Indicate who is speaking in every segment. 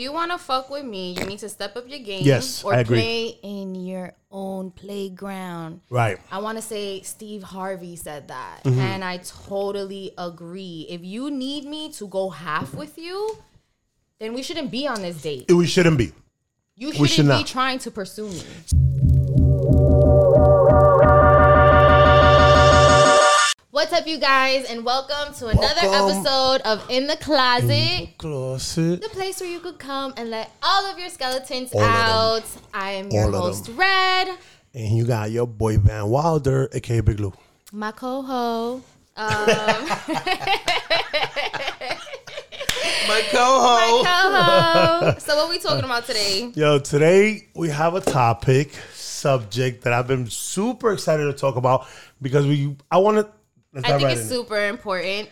Speaker 1: you want to fuck with me, you need to step up your game.
Speaker 2: Yes,
Speaker 1: or
Speaker 2: I agree.
Speaker 1: play in your own playground.
Speaker 2: Right.
Speaker 1: I want to say Steve Harvey said that,
Speaker 2: Mm-hmm.
Speaker 1: and I totally agree. If you need me to go half with you, then we shouldn't be on this date.
Speaker 2: We shouldn't be.
Speaker 1: You shouldn't
Speaker 2: should
Speaker 1: be trying to pursue me. What's up, you guys, and welcome to another
Speaker 2: Welcome.
Speaker 1: episode of In the Closet.
Speaker 2: Closet.
Speaker 1: the place where you could come and let all of your skeletons
Speaker 2: All
Speaker 1: out. I am your
Speaker 2: All of
Speaker 1: host. Red,
Speaker 2: And you got your boy Van Wilder, aka Big Lou.
Speaker 1: my co-ho.
Speaker 2: Um, my
Speaker 1: My
Speaker 2: co-host.
Speaker 1: co-ho. so what we talking about today?
Speaker 2: Yo, today we have a topic, subject that I've been super excited to talk about because we I want to
Speaker 1: I think it's super important.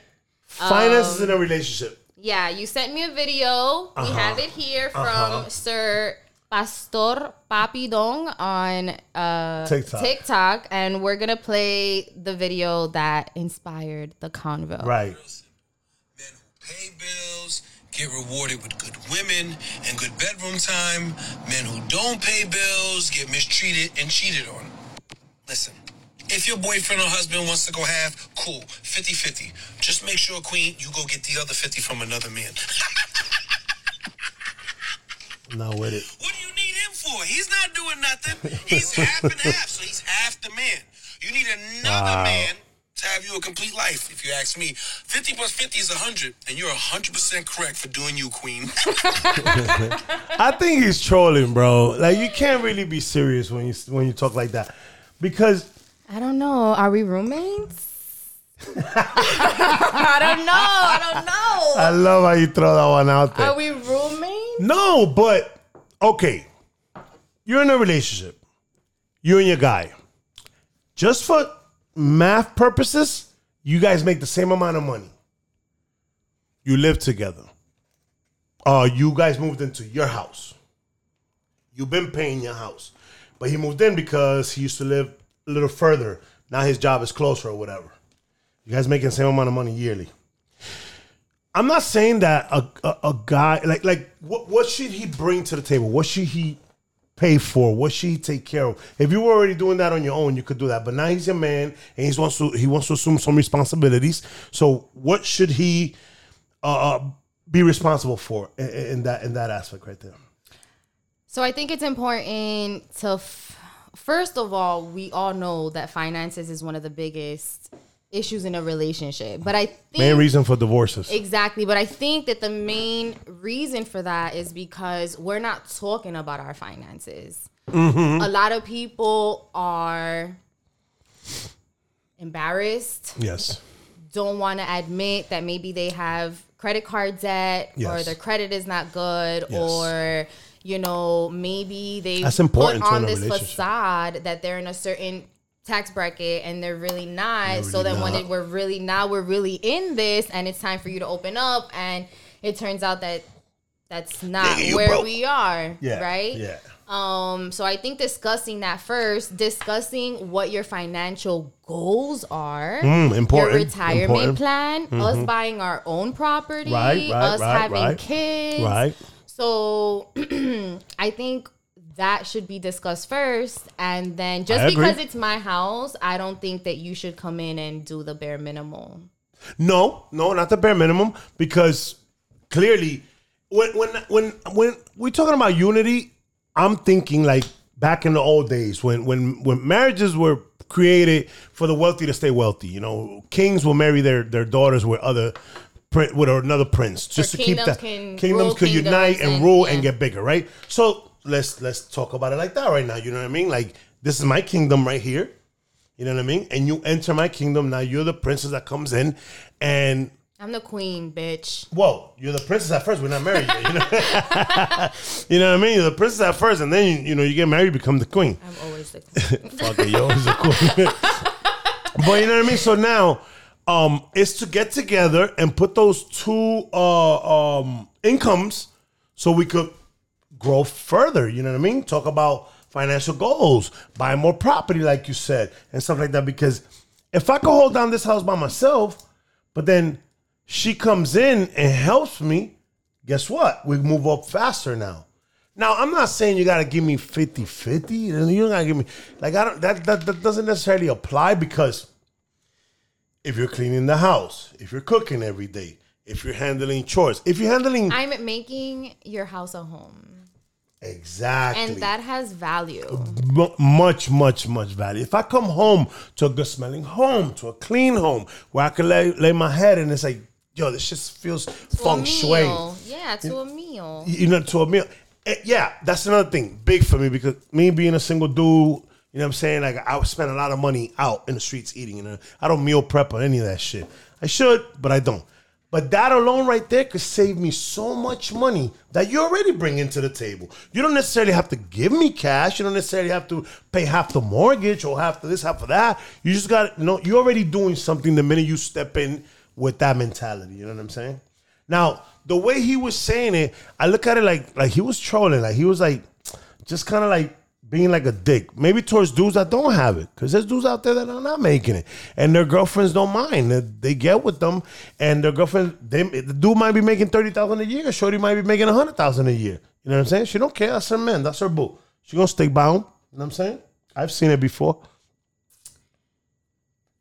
Speaker 2: finances in a relationship.
Speaker 1: Yeah, you sent me a video. We
Speaker 2: Uh-huh.
Speaker 1: have it here from Sir Pastor Papi Dong on uh,
Speaker 2: TikTok.
Speaker 1: TikTok, and we're gonna play the video that inspired the convo.
Speaker 2: Right.
Speaker 3: Men who pay bills get rewarded with good women and good bedroom time. Men who don't pay bills get mistreated and cheated on. Listen, if your boyfriend or husband wants to go half, cool, 50 50. Just make sure, Queen, you go get the other 50 from another man.
Speaker 2: Not with it.
Speaker 3: what do you need him for? He's not doing nothing. He's half and half, so he's half the man. You need another
Speaker 2: Wow.
Speaker 3: man to have you a complete life, if you ask me. 50 plus 50 is 100, and you're 100% correct for doing you, Queen.
Speaker 2: I think he's trolling, bro. Like you can't really be serious when you when you talk like that, because
Speaker 1: I don't know. Are we roommates? I don't know. I don't know.
Speaker 2: I love how you throw that one out there.
Speaker 1: Are we roommates?
Speaker 2: No, but okay. You're in a relationship. You and your guy. Just for math purposes, you guys make the same amount of money. You live together. Uh, you guys moved into your house. You've been paying your house. But he moved in because he used to live a little further. Now his job is closer or whatever. You guys making the same amount of money yearly. I'm not saying that a, a, a guy like like what what should he bring to the table? What should he pay for? What should he take care of? If you were already doing that on your own, you could do that. But now he's your man and he wants to he wants to assume some responsibilities. So what should he uh, uh, be responsible for in, in that in that aspect right there?
Speaker 1: So I think it's important to, f- first of all, we all know that finances is one of the biggest issues in a relationship. But I think
Speaker 2: Main reason for divorces.
Speaker 1: Exactly. But I think that the main reason for that is because we're not talking about our finances.
Speaker 2: Mm-hmm.
Speaker 1: A lot of people are embarrassed,
Speaker 2: yes.
Speaker 1: don't want to admit that maybe they have credit card debt or their credit is not good
Speaker 2: Yes.
Speaker 1: or you know maybe they
Speaker 2: That's important
Speaker 1: put on this facade that they're in a certain tax bracket and they're really not so
Speaker 2: really
Speaker 1: then when it, we're really now we're really in this and it's time for you to open up and it turns out that that's not
Speaker 2: Nigga,
Speaker 1: where
Speaker 2: broke.
Speaker 1: we are
Speaker 2: Yeah.
Speaker 1: right
Speaker 2: Yeah.
Speaker 1: um, so I think discussing that first, discussing what your financial goals are,
Speaker 2: Mm,
Speaker 1: your
Speaker 2: important.
Speaker 1: retirement
Speaker 2: important.
Speaker 1: plan, us buying our own property,
Speaker 2: Right, right,
Speaker 1: us
Speaker 2: right,
Speaker 1: having
Speaker 2: right.
Speaker 1: kids. So I think that should be discussed first, and then just because it's my house, I don't think that you should come in and do the bare minimum.
Speaker 2: No, no, not the bare minimum because clearly when when when when we're talking about unity, I'm thinking like back in the old days when when when marriages were created for the wealthy to stay wealthy. You know, kings will marry their their daughters with other prin- with another prince just to keep that
Speaker 1: can
Speaker 2: kingdoms
Speaker 1: rule
Speaker 2: could unite
Speaker 1: kingdoms
Speaker 2: and
Speaker 1: and-
Speaker 2: rule
Speaker 1: yeah.
Speaker 2: and get bigger, right? So let's let's talk about it like that right now. You know what I mean? Like this is my kingdom right here. You know what I mean? And you enter my kingdom. Now you're the princess that comes in, and
Speaker 1: I'm the queen, bitch.
Speaker 2: Whoa, you're the princess at first. We're not married yet. You know, you know what I mean? You're the princess at first, and then you, you know you get married, you become the queen.
Speaker 1: I'm always the queen.
Speaker 2: Fuck it, you're always the queen. but you know what I mean? So now, um, it's to get together and put those two uh um incomes so we could grow further. You know what I mean? Talk about financial goals, buy more property, like you said, and stuff like that. Because if I could hold down this house by myself, but then she comes in and helps me guess what? We move up faster now. Now, I'm not saying you got to give me 50 50. You don't got to give me, like, I don't, that, that, that doesn't necessarily apply because if you're cleaning the house, if you're cooking every day, if you're handling chores, if you're handling.
Speaker 1: I'm making your house a home.
Speaker 2: Exactly.
Speaker 1: And that has value.
Speaker 2: M- much, much, much value. If I come home to a good smelling home, to a clean home, where I can lay, lay my head and it's like, yo, this just feels
Speaker 1: To
Speaker 2: feng shui.
Speaker 1: Yeah, to a meal.
Speaker 2: You know, to a meal. Eh, Yeah, that's another thing. Big for me because me being a single dude, you know what I'm saying? Like, I spend a lot of money out in the streets eating. You know, I don't meal prep or any of that shit. I should, but I don't. But that alone right there could save me so much money that you already bring into the table. You don't necessarily have to give me cash. You don't necessarily have to pay half the mortgage or half of this, half of that. You just got, you know, you're already doing something the minute you step in with that mentality. You know what I'm saying? Now, the way he was saying it, I look at it like like he was trolling. Like he was like just kind of like being like a dick. Maybe towards dudes that don't have it. Because there's dudes out there that are not making it. And their girlfriends don't mind. They, get with them. And their girlfriend, they, the dude might be making 30000 a year. Shorty might be making a 100000 a year. You know what I'm saying? She don't care. That's her man. That's her boo. She gonna stick by him. You know what I'm saying? I've seen it before.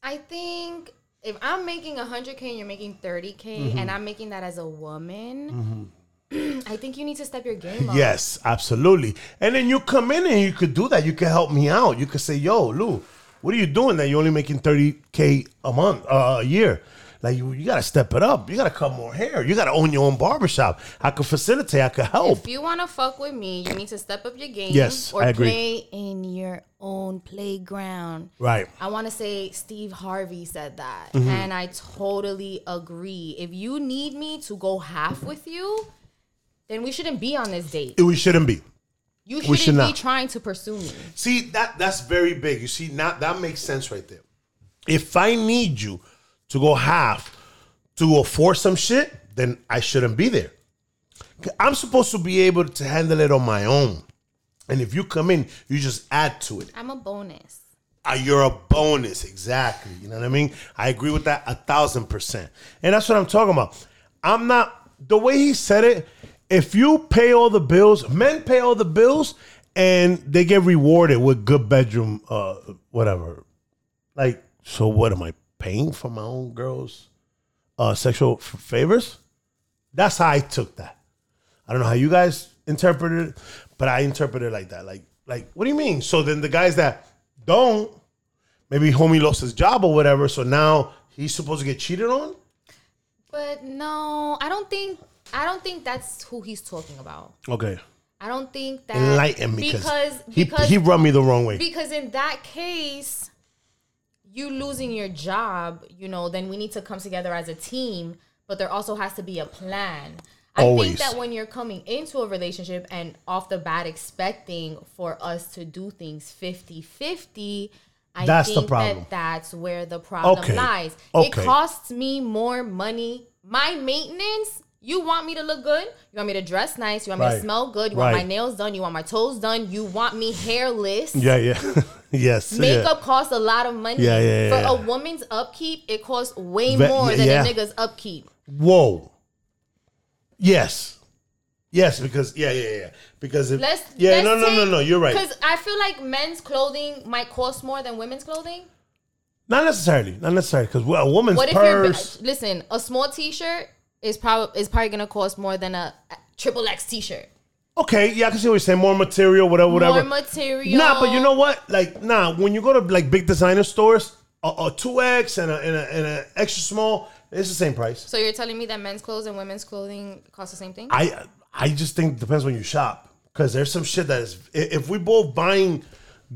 Speaker 1: I think if I'm making 100K and you're making 30K
Speaker 2: Mm-hmm.
Speaker 1: and I'm making that as a woman, I think you need to step your game up.
Speaker 2: Yes, absolutely. And then you come in and you could do that. You could help me out. You could say, "Yo, Lou, what are you doing that you're only making 30k a month, uh, a year?" Like you, you got to step it up. You got to cut more hair. You got to own your own barbershop. I could facilitate. I could help.
Speaker 1: If you want to fuck with me, you need to step up your game.
Speaker 2: Yes,
Speaker 1: or
Speaker 2: I agree.
Speaker 1: play in your own playground.
Speaker 2: right.
Speaker 1: I want to say Steve Harvey said that,
Speaker 2: Mm-hmm.
Speaker 1: and I totally agree. If you need me to go half with you, then we shouldn't be on this date.
Speaker 2: We shouldn't be.
Speaker 1: You shouldn't
Speaker 2: should
Speaker 1: be
Speaker 2: not.
Speaker 1: trying to pursue me.
Speaker 2: See that that's very big. You see, now that makes sense right there. If I need you to go half to afford some shit, then I shouldn't be there. I'm supposed to be able to handle it on my own. And if you come in, you just add to it.
Speaker 1: I'm a bonus.
Speaker 2: Uh, you're a bonus, exactly. You know what I mean? I agree with that a thousand percent. And that's what I'm talking about. I'm not the way he said it. If you pay all the bills, men pay all the bills, and they get rewarded with good bedroom, uh, whatever. Like, so what am I paying for my own girls' uh, sexual f- favors? That's how I took that. I don't know how you guys interpreted it, but I interpreted it like that. Like, like, what do you mean? So then the guys that don't, maybe homie lost his job or whatever, so now he's supposed to get cheated on?
Speaker 1: But no, I don't think I don't think that's who he's talking about.
Speaker 2: Okay.
Speaker 1: I don't think that
Speaker 2: Enlighten me
Speaker 1: because
Speaker 2: he,
Speaker 1: because
Speaker 2: he run me the wrong way.
Speaker 1: because in that case, you losing your job, you know, then we need to come together as a team, but there also has to be a plan. I
Speaker 2: Always.
Speaker 1: think that when you're coming into a relationship and off the bat expecting for us to do things 50-50, I
Speaker 2: That's the
Speaker 1: think
Speaker 2: problem.
Speaker 1: that that's where the problem
Speaker 2: Okay.
Speaker 1: lies.
Speaker 2: Okay.
Speaker 1: It costs me more money. My maintenance, you want me to look good? You want me to dress nice? You want me to smell good? You want my nails done? You want my toes done? You want me hairless?
Speaker 2: yeah, yeah. yes. yeah.
Speaker 1: Makeup costs a lot of money.
Speaker 2: Yeah, yeah,
Speaker 1: For
Speaker 2: yeah.
Speaker 1: a woman's upkeep, it costs way
Speaker 2: Ve-
Speaker 1: more
Speaker 2: yeah,
Speaker 1: than
Speaker 2: yeah.
Speaker 1: a nigga's upkeep.
Speaker 2: Whoa. Yes. Yes, because yeah, yeah, yeah. Because if,
Speaker 1: Let's
Speaker 2: yeah,
Speaker 1: let's
Speaker 2: no, no, no,
Speaker 1: take-
Speaker 2: no. You're right.
Speaker 1: Because I feel like men's clothing might cost more than women's clothing.
Speaker 2: Not necessarily. Not necessarily. Because a woman's
Speaker 1: What if
Speaker 2: purse.
Speaker 1: you're listen? A small T-shirt is probably is probably gonna cost more than a triple X T-shirt.
Speaker 2: Okay, yeah, I can see what you're saying. More material, whatever, whatever.
Speaker 1: More material.
Speaker 2: Nah, but you know what? Like, nah, when you go to like big designer stores, a, a 2X and a, and, a, and a extra small, it's the same price.
Speaker 1: So you're telling me that men's clothes and women's clothing cost the same thing?
Speaker 2: I I just think it depends when you shop. Because there's some shit that is, if we both buying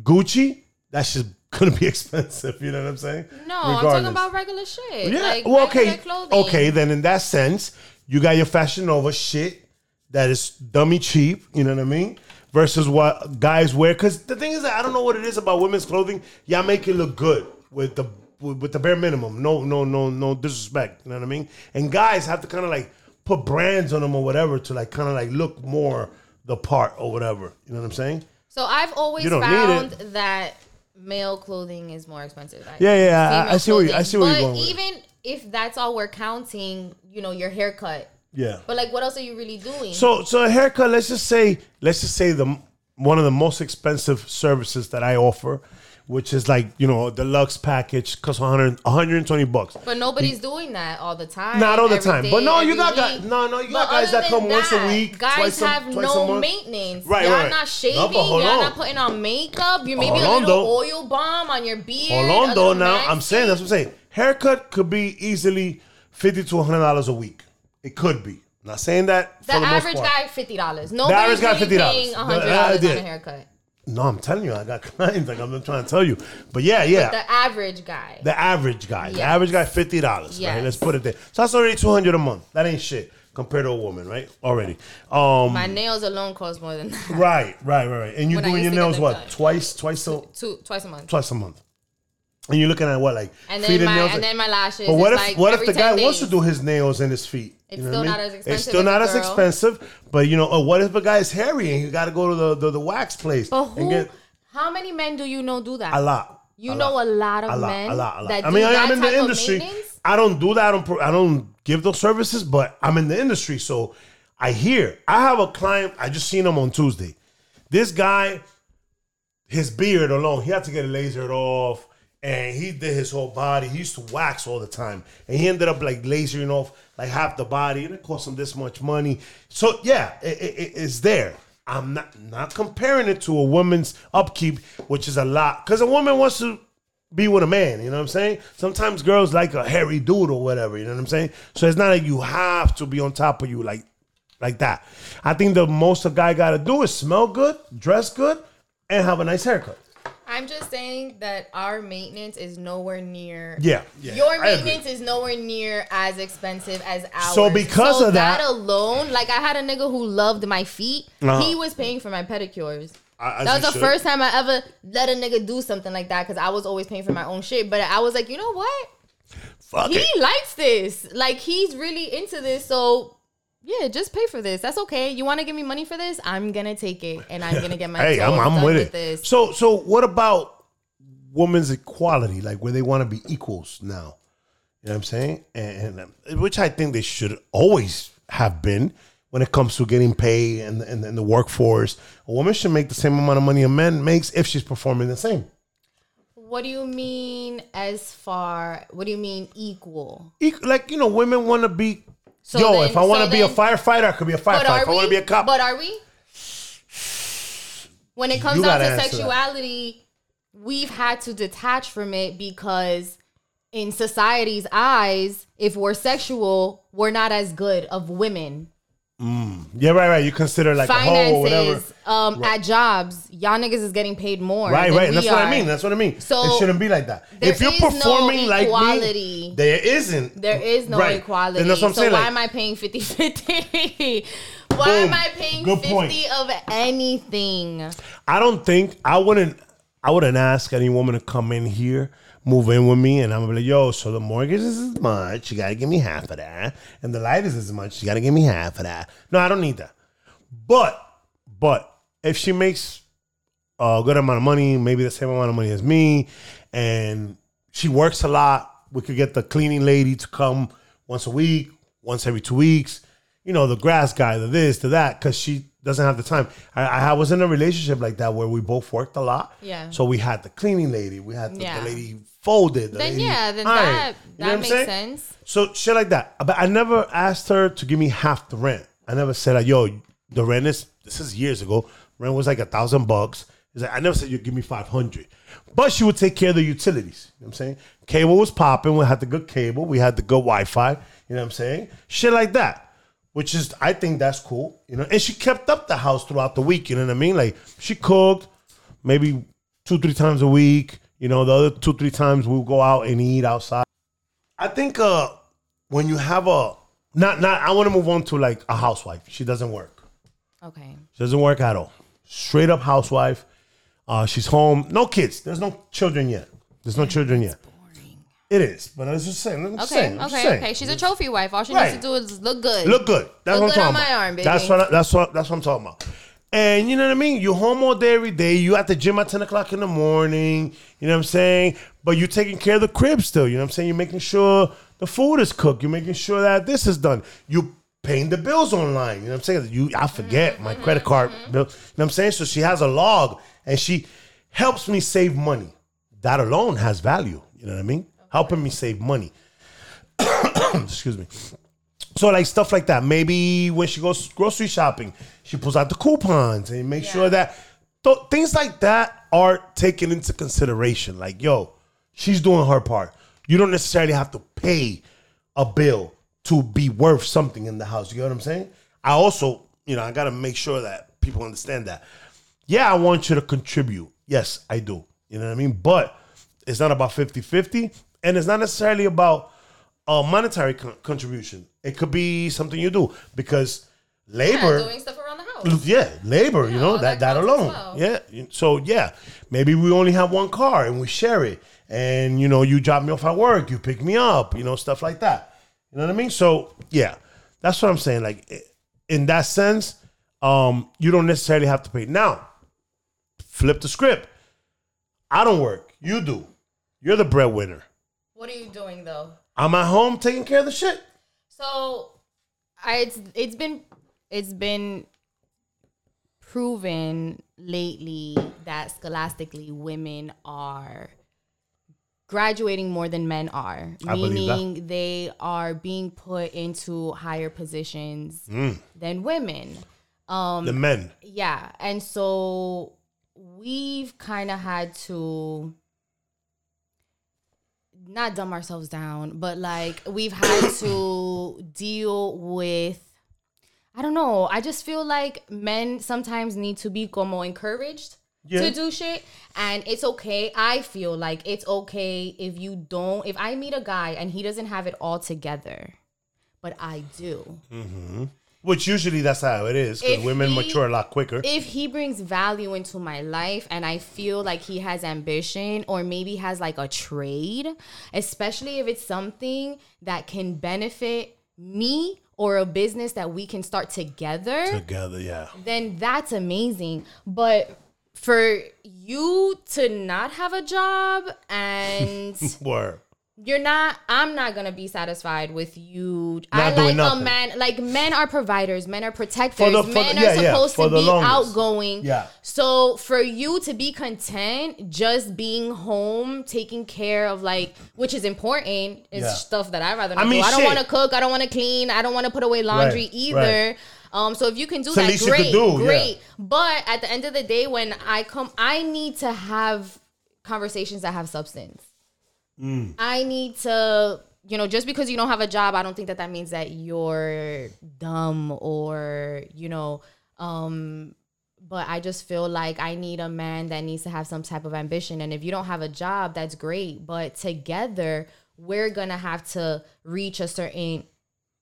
Speaker 2: Gucci, that's just gonna be expensive. You know what I'm saying?
Speaker 1: no, I'm talking about regular shit.
Speaker 2: Yeah.
Speaker 1: Like
Speaker 2: well, okay. Okay. Then in that sense, you got your Fashion Nova shit that is dummy cheap. You know what I mean? Versus what guys wear. Because the thing is, that I don't know what it is about women's clothing. Y'all make it look good with the with, with the bare minimum. No, no, no, no disrespect. You know what I mean? And guys have to kind of like put brands on them or whatever to like kind of like look more the part or whatever. You know what I'm saying?
Speaker 1: So I've always
Speaker 2: You don't need
Speaker 1: found that male clothing is more expensive.
Speaker 2: Yeah, yeah, I- I see what you- I see you're
Speaker 1: but
Speaker 2: going with
Speaker 1: even if that's all we're counting, you know, your haircut,
Speaker 2: Yeah.
Speaker 1: But like, what else are you really doing?
Speaker 2: So so a haircut, let's just say let's just say the one of the most expensive services that I offer, which is like, you know, a deluxe package costs 100 120 bucks.
Speaker 1: but nobody's doing that all the time.
Speaker 2: Not all the time.
Speaker 1: day,
Speaker 2: But no, you got guys- no, no, you got guys that come once a week,
Speaker 1: Guys
Speaker 2: twice a-
Speaker 1: have
Speaker 2: a
Speaker 1: no maintenance.
Speaker 2: Right,
Speaker 1: Y'all
Speaker 2: right.
Speaker 1: not shaving.
Speaker 2: No,
Speaker 1: Y'all
Speaker 2: on.
Speaker 1: not putting on makeup. You maybe
Speaker 2: Hold
Speaker 1: a little
Speaker 2: though.
Speaker 1: oil balm on your beard.
Speaker 2: Hold on though now. I'm saying that's what I'm saying. Haircut could be easily fifty to hundred dollars a week. It could be. I'm not saying that
Speaker 1: The
Speaker 2: for the most
Speaker 1: average guy fifty dollars. Nobody's
Speaker 2: average guy $50.
Speaker 1: paying
Speaker 2: The-
Speaker 1: hundred dollars on a haircut.
Speaker 2: No, I'm telling you, I got clients. Like I'm trying to tell you, but yeah, yeah.
Speaker 1: The average guy.
Speaker 2: The average guy. The average guy, fifty dollars. Right? Let's put it there. So that's already two hundred a month. That ain't shit compared to a woman, right? Already. Um.
Speaker 1: My nails alone cost more than that.
Speaker 2: right, right, right, right. And you're
Speaker 1: When
Speaker 2: doing your
Speaker 1: used to get
Speaker 2: nails what?
Speaker 1: done.
Speaker 2: Twice, twice a
Speaker 1: Two twice a month.
Speaker 2: twice a month. And you're looking at what, like
Speaker 1: And
Speaker 2: feet
Speaker 1: then my
Speaker 2: nails?
Speaker 1: and then my lashes.
Speaker 2: but what if
Speaker 1: like
Speaker 2: what if the guy
Speaker 1: 10
Speaker 2: wants to do his nails and his feet?
Speaker 1: It's
Speaker 2: what
Speaker 1: still
Speaker 2: I mean?
Speaker 1: not as expensive.
Speaker 2: It's still
Speaker 1: as
Speaker 2: not
Speaker 1: a
Speaker 2: as expensive, but you know, uh, what if a guy is hairy and you got to go to the, the the wax place
Speaker 1: But
Speaker 2: and
Speaker 1: who?
Speaker 2: get
Speaker 1: how many men do you know do that?
Speaker 2: a lot?
Speaker 1: You
Speaker 2: a
Speaker 1: know
Speaker 2: lot.
Speaker 1: a lot of
Speaker 2: a lot,
Speaker 1: men
Speaker 2: a lot, a lot.
Speaker 1: that
Speaker 2: I mean, I, I'm in the industry. I don't do that. I don't. I don't give those services, but I'm in the industry, so I hear. I have a client. I just seen him on Tuesday. This guy, his beard alone, he had to get it lasered off, and he did his whole body. He used to wax all the time, and he ended up like lasering off like half the body, and it cost him this much money. So yeah, it, it- it's there. I'm not not comparing it to a woman's upkeep, which is a lot, because a woman wants to be with a man. You know what I'm saying? Sometimes girls like a hairy dude or whatever. You know what I'm saying? So it's not like you have to be on top of you like like that. I think the most a guy got to do is smell good, dress good, and have a nice haircut.
Speaker 1: I'm just saying that our maintenance is nowhere near.
Speaker 2: Yeah, yeah,
Speaker 1: Your maintenance is nowhere near as expensive as ours.
Speaker 2: So because
Speaker 1: So
Speaker 2: of that-
Speaker 1: alone, like I had a nigga who loved my feet.
Speaker 2: Uh-huh.
Speaker 1: He was paying for my pedicures.
Speaker 2: As
Speaker 1: that was the
Speaker 2: should.
Speaker 1: first time I ever let a nigga do something like that because I was always paying for my own shit. But I was like, you know what?
Speaker 2: Fuck it.
Speaker 1: He
Speaker 2: it.
Speaker 1: likes this. Like he's really into this. So yeah, just pay for this. That's okay. You want to give me money for this? I'm gonna take it, and I'm gonna get my.
Speaker 2: Hey, I'm,
Speaker 1: toes
Speaker 2: I'm
Speaker 1: done
Speaker 2: with it.
Speaker 1: This.
Speaker 2: So so what about women's equality? Like where they want to be equals now. You know what I'm saying? And, and which I think they should always have been when it comes to getting pay and, and, and the workforce. A woman should make the same amount of money a man makes if she's performing the same.
Speaker 1: What do you mean as far? What do you mean equal?
Speaker 2: Eq- Like you know, women want to be.
Speaker 1: So
Speaker 2: yo,
Speaker 1: then-
Speaker 2: if I want to
Speaker 1: so
Speaker 2: be a firefighter, I could be a firefighter. If I want to be a cop,
Speaker 1: But are we? When it comes down to
Speaker 2: answer that.
Speaker 1: sexuality, we've had to detach from it because in society's eyes, if we're sexual, we're not as good of women.
Speaker 2: Yeah, right, right. You consider like a hoe or whatever.
Speaker 1: Finances, um, at jobs, y'all niggas is getting paid more.
Speaker 2: Right, right. That's what I mean. That's what I mean.
Speaker 1: So,
Speaker 2: it shouldn't be like that.
Speaker 1: there
Speaker 2: If you're
Speaker 1: is no
Speaker 2: performing like me, there isn't.
Speaker 1: There is no
Speaker 2: Right.
Speaker 1: equality.
Speaker 2: That's what I'm
Speaker 1: so
Speaker 2: saying.
Speaker 1: why
Speaker 2: like,
Speaker 1: am I paying 50 50? why
Speaker 2: Boom.
Speaker 1: am I paying
Speaker 2: Good
Speaker 1: 50
Speaker 2: point.
Speaker 1: of anything?
Speaker 2: I don't think I wouldn't. I wouldn't ask any woman to come in here, move in with me, and I'm gonna be like, "Yo, so the mortgage is as much. You gotta give me half of that, and the light is as much. You gotta give me half of that." No, I don't need that. But, but if she makes a good amount of money, maybe the same amount of money as me, and she works a lot, we could get the cleaning lady to come once a week, once every two weeks. You know, the grass guy, the this, the that, because she doesn't have the time. I, I was in a relationship like that where we both worked a lot.
Speaker 1: Yeah.
Speaker 2: So we had the cleaning lady, we had the,
Speaker 1: Yeah.
Speaker 2: the lady folded. The
Speaker 1: Then
Speaker 2: lady
Speaker 1: yeah, then
Speaker 2: ironed.
Speaker 1: that
Speaker 2: You
Speaker 1: that makes sense.
Speaker 2: So shit like that. But I never asked her to give me half the rent. I never said, like, "Yo, the rent is." This is years ago. Rent was like a thousand bucks. It's like, I never said you give me five hundred, but she would take care of the utilities. You know what I'm saying? Cable was popping. We had the good cable. We had the good Wi-Fi. You know what I'm saying? Shit like that, which is I think that's cool. You know, and she kept up the house throughout the week. You know what I mean? Like she cooked maybe two three times a week. You know, the other two three times we'll go out and eat outside. I think uh when you have a not not I want to move on to like a housewife. She doesn't work.
Speaker 1: Okay.
Speaker 2: She doesn't work at all. Straight up housewife. Uh, she's home. No kids. There's no children yet. There's no children yet. It is, but I was just saying. I'm
Speaker 1: Okay,
Speaker 2: saying, I'm
Speaker 1: okay,
Speaker 2: saying.
Speaker 1: okay. She's a trophy wife. All she
Speaker 2: Right.
Speaker 1: needs to do is look good.
Speaker 2: Look good. That's
Speaker 1: Look
Speaker 2: what
Speaker 1: good
Speaker 2: I'm talking
Speaker 1: my
Speaker 2: about.
Speaker 1: arm, baby.
Speaker 2: That's what. I, that's what. That's what I'm talking about. And you know what I mean. You home all day, every day. You at the gym at ten o'clock in the morning. You know what I'm saying. But you're taking care of the crib still. You know what I'm saying. You're making sure the food is cooked. You're making sure that this is done. You paying the bills online. You know what I'm saying? You I forget my mm-hmm, credit card mm-hmm. bill. You know what I'm saying? So she has a log and she helps me save money. That alone has value. You know what I mean? Helping me save money. Excuse me. So like stuff like that. Maybe when she goes grocery shopping, she pulls out the coupons and make sure that th- things like that are taken into consideration. Like, yo, she's doing her part. You don't necessarily have to pay a bill to be worth something in the house. You get what I'm saying? I also, you know, I gotta make sure that people understand that. Yeah, I want you to contribute. Yes, I do. You know what I mean? But it's not about 50-50 and it's not necessarily about a monetary con- contribution. It could be something you do because labor
Speaker 1: doing stuff around the house.
Speaker 2: yeah, labor, you know, that,
Speaker 1: that
Speaker 2: that, alone.
Speaker 1: well.
Speaker 2: Yeah. So yeah, maybe we only have one car and we share it. And you know, you drop me off at work, you pick me up, you know, stuff like that. You know what I mean? So yeah, that's what I'm saying. Like in that sense, um, you don't necessarily have to pay. Now, flip the script. I don't work. You do. You're the breadwinner.
Speaker 1: What are you doing though?
Speaker 2: I'm at home taking care of the shit.
Speaker 1: So, I it's it's been it's been proven lately that scholastically women are graduating more than men are,
Speaker 2: I
Speaker 1: meaning they are being put into higher positions
Speaker 2: Mm.
Speaker 1: than women. Um,
Speaker 2: The men.
Speaker 1: yeah, and so we've kind of had to not dumb ourselves down, but like we've had to deal with I don't know. I just feel like men sometimes need to be como encouraged
Speaker 2: Yeah.
Speaker 1: to do shit and it's okay. I feel like it's okay if you don't if I meet a guy and he doesn't have it all together, but I do. Mm-hmm.
Speaker 2: Which usually that's how it is because women
Speaker 1: he-
Speaker 2: mature a lot quicker.
Speaker 1: if he brings value into my life and I feel like he has ambition or maybe has like a trade, especially if it's something that can benefit me or a business that we can start together,
Speaker 2: Together, yeah.
Speaker 1: then that's amazing. But for you to not have a job and
Speaker 2: Word.
Speaker 1: You're not i'm not gonna be satisfied with you i
Speaker 2: Not doing
Speaker 1: like a man like men are providers men are protectors
Speaker 2: the-
Speaker 1: men
Speaker 2: the-
Speaker 1: are
Speaker 2: yeah, yeah,
Speaker 1: supposed
Speaker 2: for
Speaker 1: to be
Speaker 2: longest.
Speaker 1: outgoing
Speaker 2: Yeah.
Speaker 1: so for you to be content just being home taking care of like which is important is
Speaker 2: Yeah.
Speaker 1: stuff that i rather
Speaker 2: I
Speaker 1: not
Speaker 2: mean,
Speaker 1: do i don't want to cook i don't want to clean i don't want to put away laundry
Speaker 2: Right,
Speaker 1: either
Speaker 2: right.
Speaker 1: Um, so if you can do
Speaker 2: the
Speaker 1: that, great,
Speaker 2: do, yeah.
Speaker 1: great. But at the end of the day, when I come, I need to have conversations that have substance.
Speaker 2: Mm.
Speaker 1: I need to, you know, just because you don't have a job, I don't think that that means that you're dumb or, you know, um, but I just feel like I need a man that needs to have some type of ambition. And if you don't have a job, that's great. But together, we're gonna have to reach a certain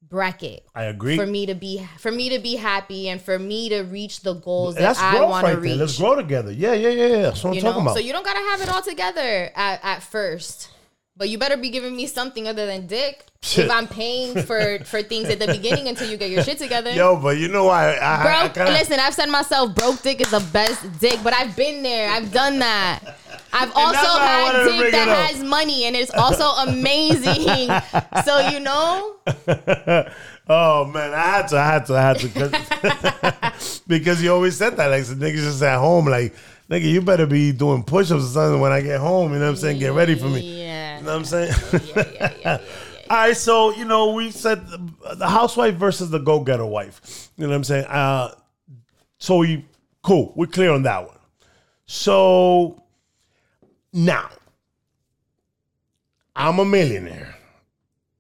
Speaker 1: bracket
Speaker 2: I agree.
Speaker 1: for me to be for me to be happy and for me to reach the goals that I want to
Speaker 2: right there.
Speaker 1: reach.
Speaker 2: Let's grow together. Yeah, yeah, yeah, yeah. That's what I'm
Speaker 1: you
Speaker 2: talking about.
Speaker 1: so you don't gotta have it all together at, at first. But you better be giving me something other than dick if I'm paying for for things at the beginning until you get your shit together.
Speaker 2: Yo, but you know why? I, I, I
Speaker 1: Broke.
Speaker 2: kinda,
Speaker 1: listen, I've said myself, broke dick is the best dick, but I've been there. I've done that. I've also
Speaker 2: I
Speaker 1: had dick that has money, and it's also amazing. so you know,
Speaker 2: oh man, I had to, I had to, I had to, cause, because you always said that. Like, the niggas just at home, like, nigga, you better be doing push-ups or something when I get home. You know what I'm saying? Get ready for me.
Speaker 1: yeah,
Speaker 2: You know what I'm saying?
Speaker 1: yeah, yeah, yeah, yeah.
Speaker 2: All right, so you know we said the, the housewife versus the go-getter wife. You know what I'm saying? Uh, so we cool. We're clear on that one. So now I'm a millionaire.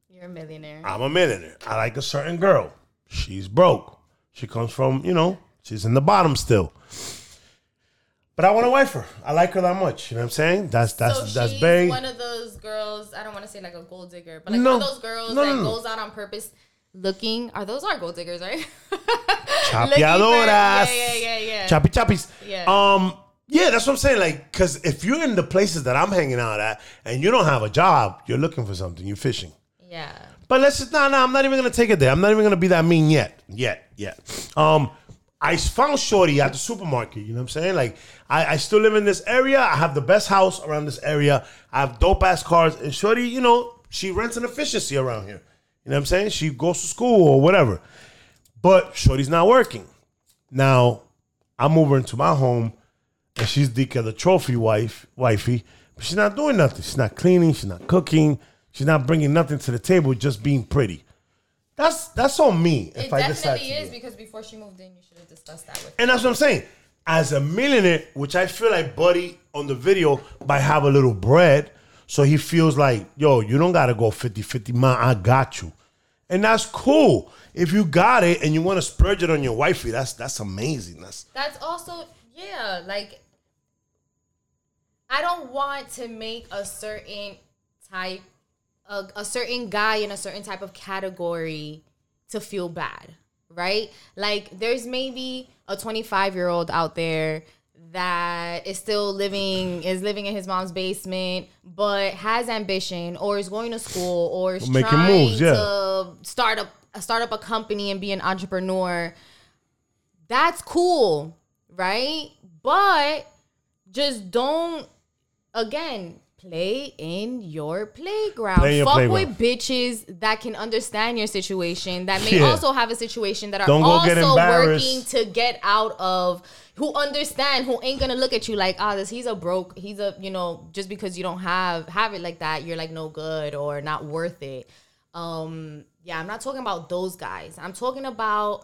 Speaker 1: You're a millionaire.
Speaker 2: I'm a millionaire. I like a certain girl. She's broke. She comes from you know she's in the bottom still. But I want to wife her. I like her that much. You know what I'm saying? That's that's
Speaker 1: so
Speaker 2: that's
Speaker 1: she's
Speaker 2: very
Speaker 1: one of those girls. I don't want to say like a gold digger, but like
Speaker 2: No.
Speaker 1: one of those girls
Speaker 2: No,
Speaker 1: that
Speaker 2: no,
Speaker 1: goes out on purpose looking. Are those are gold diggers, right?
Speaker 2: chapeadoras.
Speaker 1: Yeah, yeah, yeah, yeah.
Speaker 2: Chappy chappies.
Speaker 1: Yeah.
Speaker 2: Um. Yeah, that's what I'm saying. Like, because if you're in the places that I'm hanging out at and you don't have a job, you're looking for something. You're fishing.
Speaker 1: yeah.
Speaker 2: But let's just no, no. I'm not even gonna take it there. I'm not even gonna be that mean yet, yet, yet. Um, I found Shorty at the supermarket. You know what I'm saying? Like, I, I still live in this area. I have the best house around this area. I have dope ass cars, and Shorty, you know, she rents an efficiency around here. You know what I'm saying? She goes to school or whatever. But Shorty's not working. Now, I move her into my home, and she's Dika, the trophy wife, wifey. But she's not doing nothing. She's not cleaning. She's not cooking. She's not bringing nothing to the table. Just being pretty. That's that's on me. If
Speaker 1: It
Speaker 2: I decide
Speaker 1: definitely
Speaker 2: to
Speaker 1: is
Speaker 2: do
Speaker 1: because before she moved in, you should have discussed that with. Her.
Speaker 2: And that's what I'm saying. As a millionaire, which I feel like Buddy on the video might have a little bread, so he feels like, yo, you don't gotta go 50-50, man, I got you. And that's cool. If you got it and you want to splurge it on your wifey, that's that's amazing. That's
Speaker 1: That's also yeah, like I don't want to make a certain type a, a certain guy in a certain type of category to feel bad, right? Like there's maybe a 25 year old out there that is still living is living in his mom's basement but has ambition or is going to school or is
Speaker 2: Making
Speaker 1: trying
Speaker 2: moves, yeah.
Speaker 1: to start up start up a company and be an entrepreneur that's cool, right? But just don't again play in your playground.
Speaker 2: Play your
Speaker 1: Fuck
Speaker 2: playground.
Speaker 1: with bitches that can understand your situation, that may
Speaker 2: Yeah.
Speaker 1: also have a situation that are
Speaker 2: Don't get
Speaker 1: also working to get out of who understand who ain't gonna look at you like ah this he's a broke he's a you know just because you don't have have it like that you're like no good or not worth it um yeah i'm not talking about those guys i'm talking about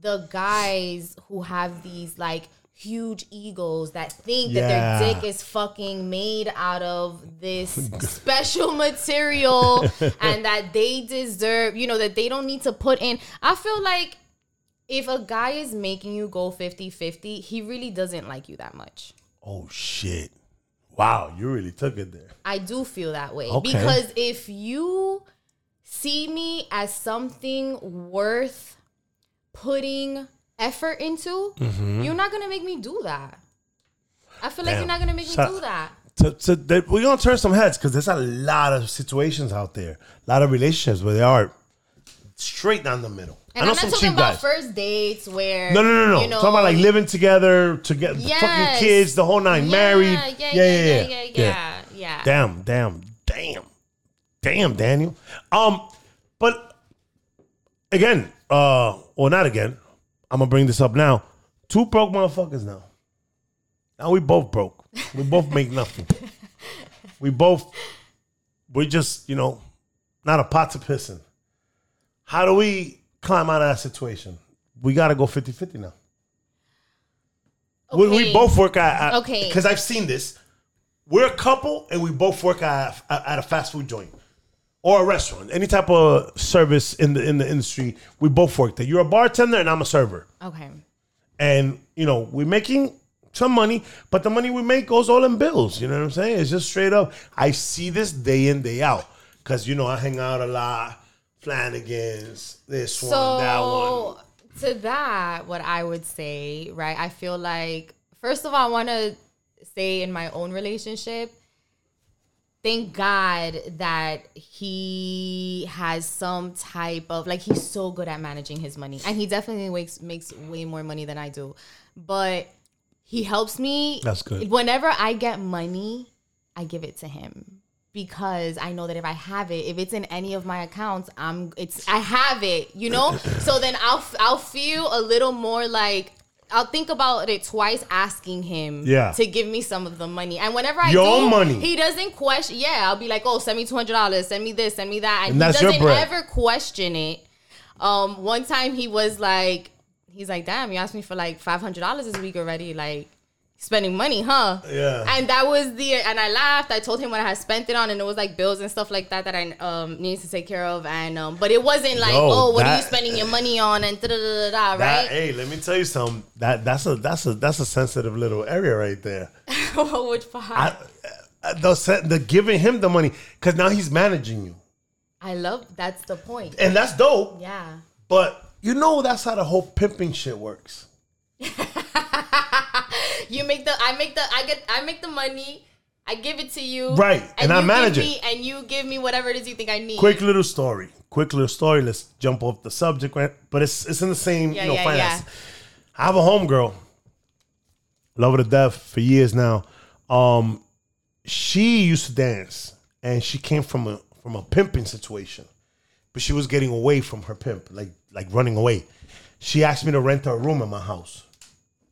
Speaker 1: the guys who have these like huge egos that think that their dick is fucking made out of this special material and that they deserve, you know, that they don't need to put in. I feel like if a guy is making you go 50-50, he really doesn't like you that much.
Speaker 2: oh shit. Wow, you really took it there.
Speaker 1: I do feel that way
Speaker 2: Okay.
Speaker 1: because if you see me as something worth putting effort into,
Speaker 2: Mm-hmm.
Speaker 1: you're not gonna make me do that. I feel like you're not gonna make me do that.
Speaker 2: So, so that we're gonna turn some heads because there's a lot of situations out there, a lot of relationships where they are straight down the middle.
Speaker 1: And
Speaker 2: I know
Speaker 1: I'm not talking about
Speaker 2: guys.
Speaker 1: first dates where
Speaker 2: No, no, no, no.
Speaker 1: You know,
Speaker 2: talking about like living together, to get
Speaker 1: Yes.
Speaker 2: fucking kids, the whole nine,
Speaker 1: yeah,
Speaker 2: married.
Speaker 1: Yeah, yeah, yeah, yeah, yeah, yeah.
Speaker 2: Damn, damn, damn, damn, Daniel. Um, but again, uh, or not again. I'm gonna bring this up now. Two broke motherfuckers now. Now we both broke. We both make nothing. We both, we just, you know, not a pot to piss in. How do we climb out of that situation? We got to go 50 50 now. We, we both work at, at
Speaker 1: Okay.
Speaker 2: because I've seen this. We're a couple and we both work at, at a fast food joint or a restaurant, any type of service in the in the industry. We both work there. You're a bartender and I'm a server,
Speaker 1: Okay.
Speaker 2: and you know we're making some money, but the money we make goes all in bills. You know what I'm saying? It's just straight up. I see this day in day out because you know I hang out a lot. Flanagan's, this one, that one.
Speaker 1: To that, what I would say, right? I feel like first of all, I want to say in my own relationship, thank God that he has some type of like he's so good at managing his money, and he definitely makes makes way more money than I do, but he helps me.
Speaker 2: That's good.
Speaker 1: Whenever I get money, I give it to him because I know that if I have it, if it's in any of my accounts, I'm it's I have it, you know. so then I'll I'll feel a little more like I'll think about it twice, asking him
Speaker 2: Yeah.
Speaker 1: to give me some of the money. And whenever I
Speaker 2: Your
Speaker 1: do,
Speaker 2: money.
Speaker 1: he doesn't question. Yeah, I'll be like, oh, send me two hundred dollars, send me this, send me that, and,
Speaker 2: And
Speaker 1: he doesn't ever question it. Um, one time he was like, he's like, damn, you asked me for like five hundred dollars this week already, like spending money, huh?
Speaker 2: Yeah.
Speaker 1: And that was the and I laughed. I told him what I had spent it on, and it was like bills and stuff like that that I um needed to take care of. And um, but it wasn't like,
Speaker 2: Yo,
Speaker 1: oh, what are you spending your money on and da da da da
Speaker 2: That,
Speaker 1: right?
Speaker 2: hey, let me tell you something. That that's a that's a that's a sensitive little area right there.
Speaker 1: Which part?
Speaker 2: I, uh, the the giving him the money because now he's managing you,
Speaker 1: I love that's the point.
Speaker 2: and that's dope.
Speaker 1: Yeah.
Speaker 2: But you know that's how the whole pimping shit works.
Speaker 1: You make the I make the I get I make the money. I give it to you.
Speaker 2: Right, and I
Speaker 1: you
Speaker 2: manage it.
Speaker 1: me- and you give me whatever it is you think I need.
Speaker 2: Quick little story. Quick little story. Let's jump off the subject, right? But it's it's in the same
Speaker 1: Yeah,
Speaker 2: you know
Speaker 1: yeah,
Speaker 2: finance.
Speaker 1: yeah.
Speaker 2: I have a homegirl. Love her to death for years now. Um, she used to dance, and she came from a from a pimping situation, but she was getting away from her pimp, like like running away. she asked me to rent her a room in my house.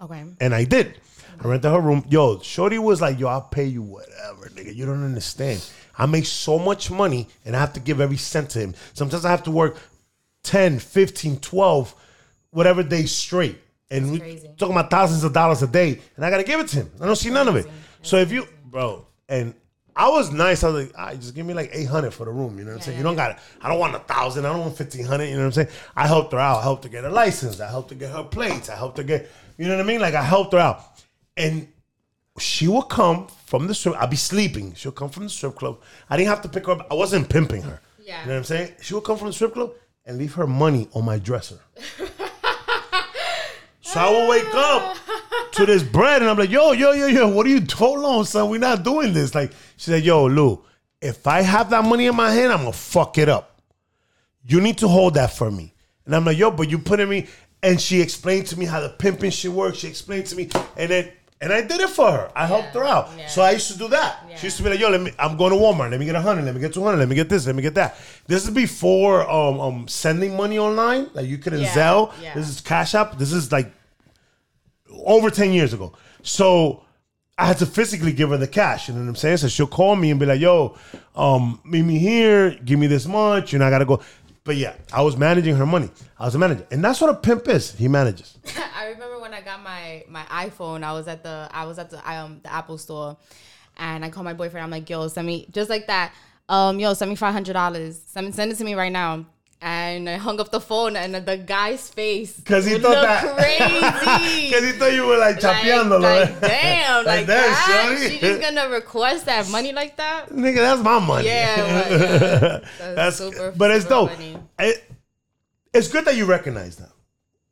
Speaker 1: Okay.
Speaker 2: And I did. I rented her room. Yo, Shorty was like, yo, I'll pay you whatever, nigga. You don't understand. I make so much money and I have to give every cent to him. Sometimes I have to work 10, 15, 12, whatever days straight. And we talking about thousands of dollars a day. And I gotta give it to him. I don't see none of it. So if you bro, and I was nice. I was like, "Ah, just give me like eight hundred for the room. You know what I'm saying? You don't got. it. I don't want a thousand. I don't want fifteen hundred. You know what I'm saying? I helped her out. I helped her get a license. I helped her get her plates. I helped her get. You know what I mean? Like I helped her out, and she will come from the strip. I'll be sleeping. She'll come from the strip club. I didn't have to pick her up. I wasn't pimping her.
Speaker 1: Yeah.
Speaker 2: You know what I'm saying? She will come from the strip club and leave her money on my dresser. so I will wake up to this bread and I'm like, yo, yo, yo, yo, what are you hold on, son? We're not doing this. Like she said, yo, Lou, if I have that money in my hand, I'm gonna fuck it up. You need to hold that for me. And I'm like, yo, but you putting me and she explained to me how the pimping shit works. She explained to me, and then and I did it for her. I helped her out.
Speaker 1: yeah.
Speaker 2: So I used to do that. She used to be like, yo, let me I'm going to Walmart. Let me get a hundred, let me get two hundred, let me get this, let me get that. This is before um um sending money online. Like you couldn't
Speaker 1: Yeah,
Speaker 2: Zelle.
Speaker 1: yeah.
Speaker 2: This is Cash App. This is like over 10 years ago. So I had to physically give her the cash. You know what I'm saying? So she'll call me and be like, yo, um, meet me here, give me this much, and I gotta go. But yeah, I was managing her money. I was a manager. And that's what a pimp is. He manages.
Speaker 1: I remember when I got my my iPhone. I was at the I was at the um the Apple store, and I called my boyfriend. I'm like, yo, send me just like that. Um, yo, send me five hundred dollars. Send send it to me right now. And I hung up the phone, and the guy's face
Speaker 2: 'Cause he thought that-
Speaker 1: crazy.
Speaker 2: Because he thought you were like
Speaker 1: like,
Speaker 2: chapeando.
Speaker 1: like, damn, like,
Speaker 2: that,
Speaker 1: that.
Speaker 2: shorty.
Speaker 1: She just gonna request that money like that?
Speaker 2: Nigga, that's my money.
Speaker 1: Yeah, but, yeah. That's
Speaker 2: That's
Speaker 1: super,
Speaker 2: but it's
Speaker 1: super
Speaker 2: dope.
Speaker 1: funny.
Speaker 2: It, it's good that you recognize that,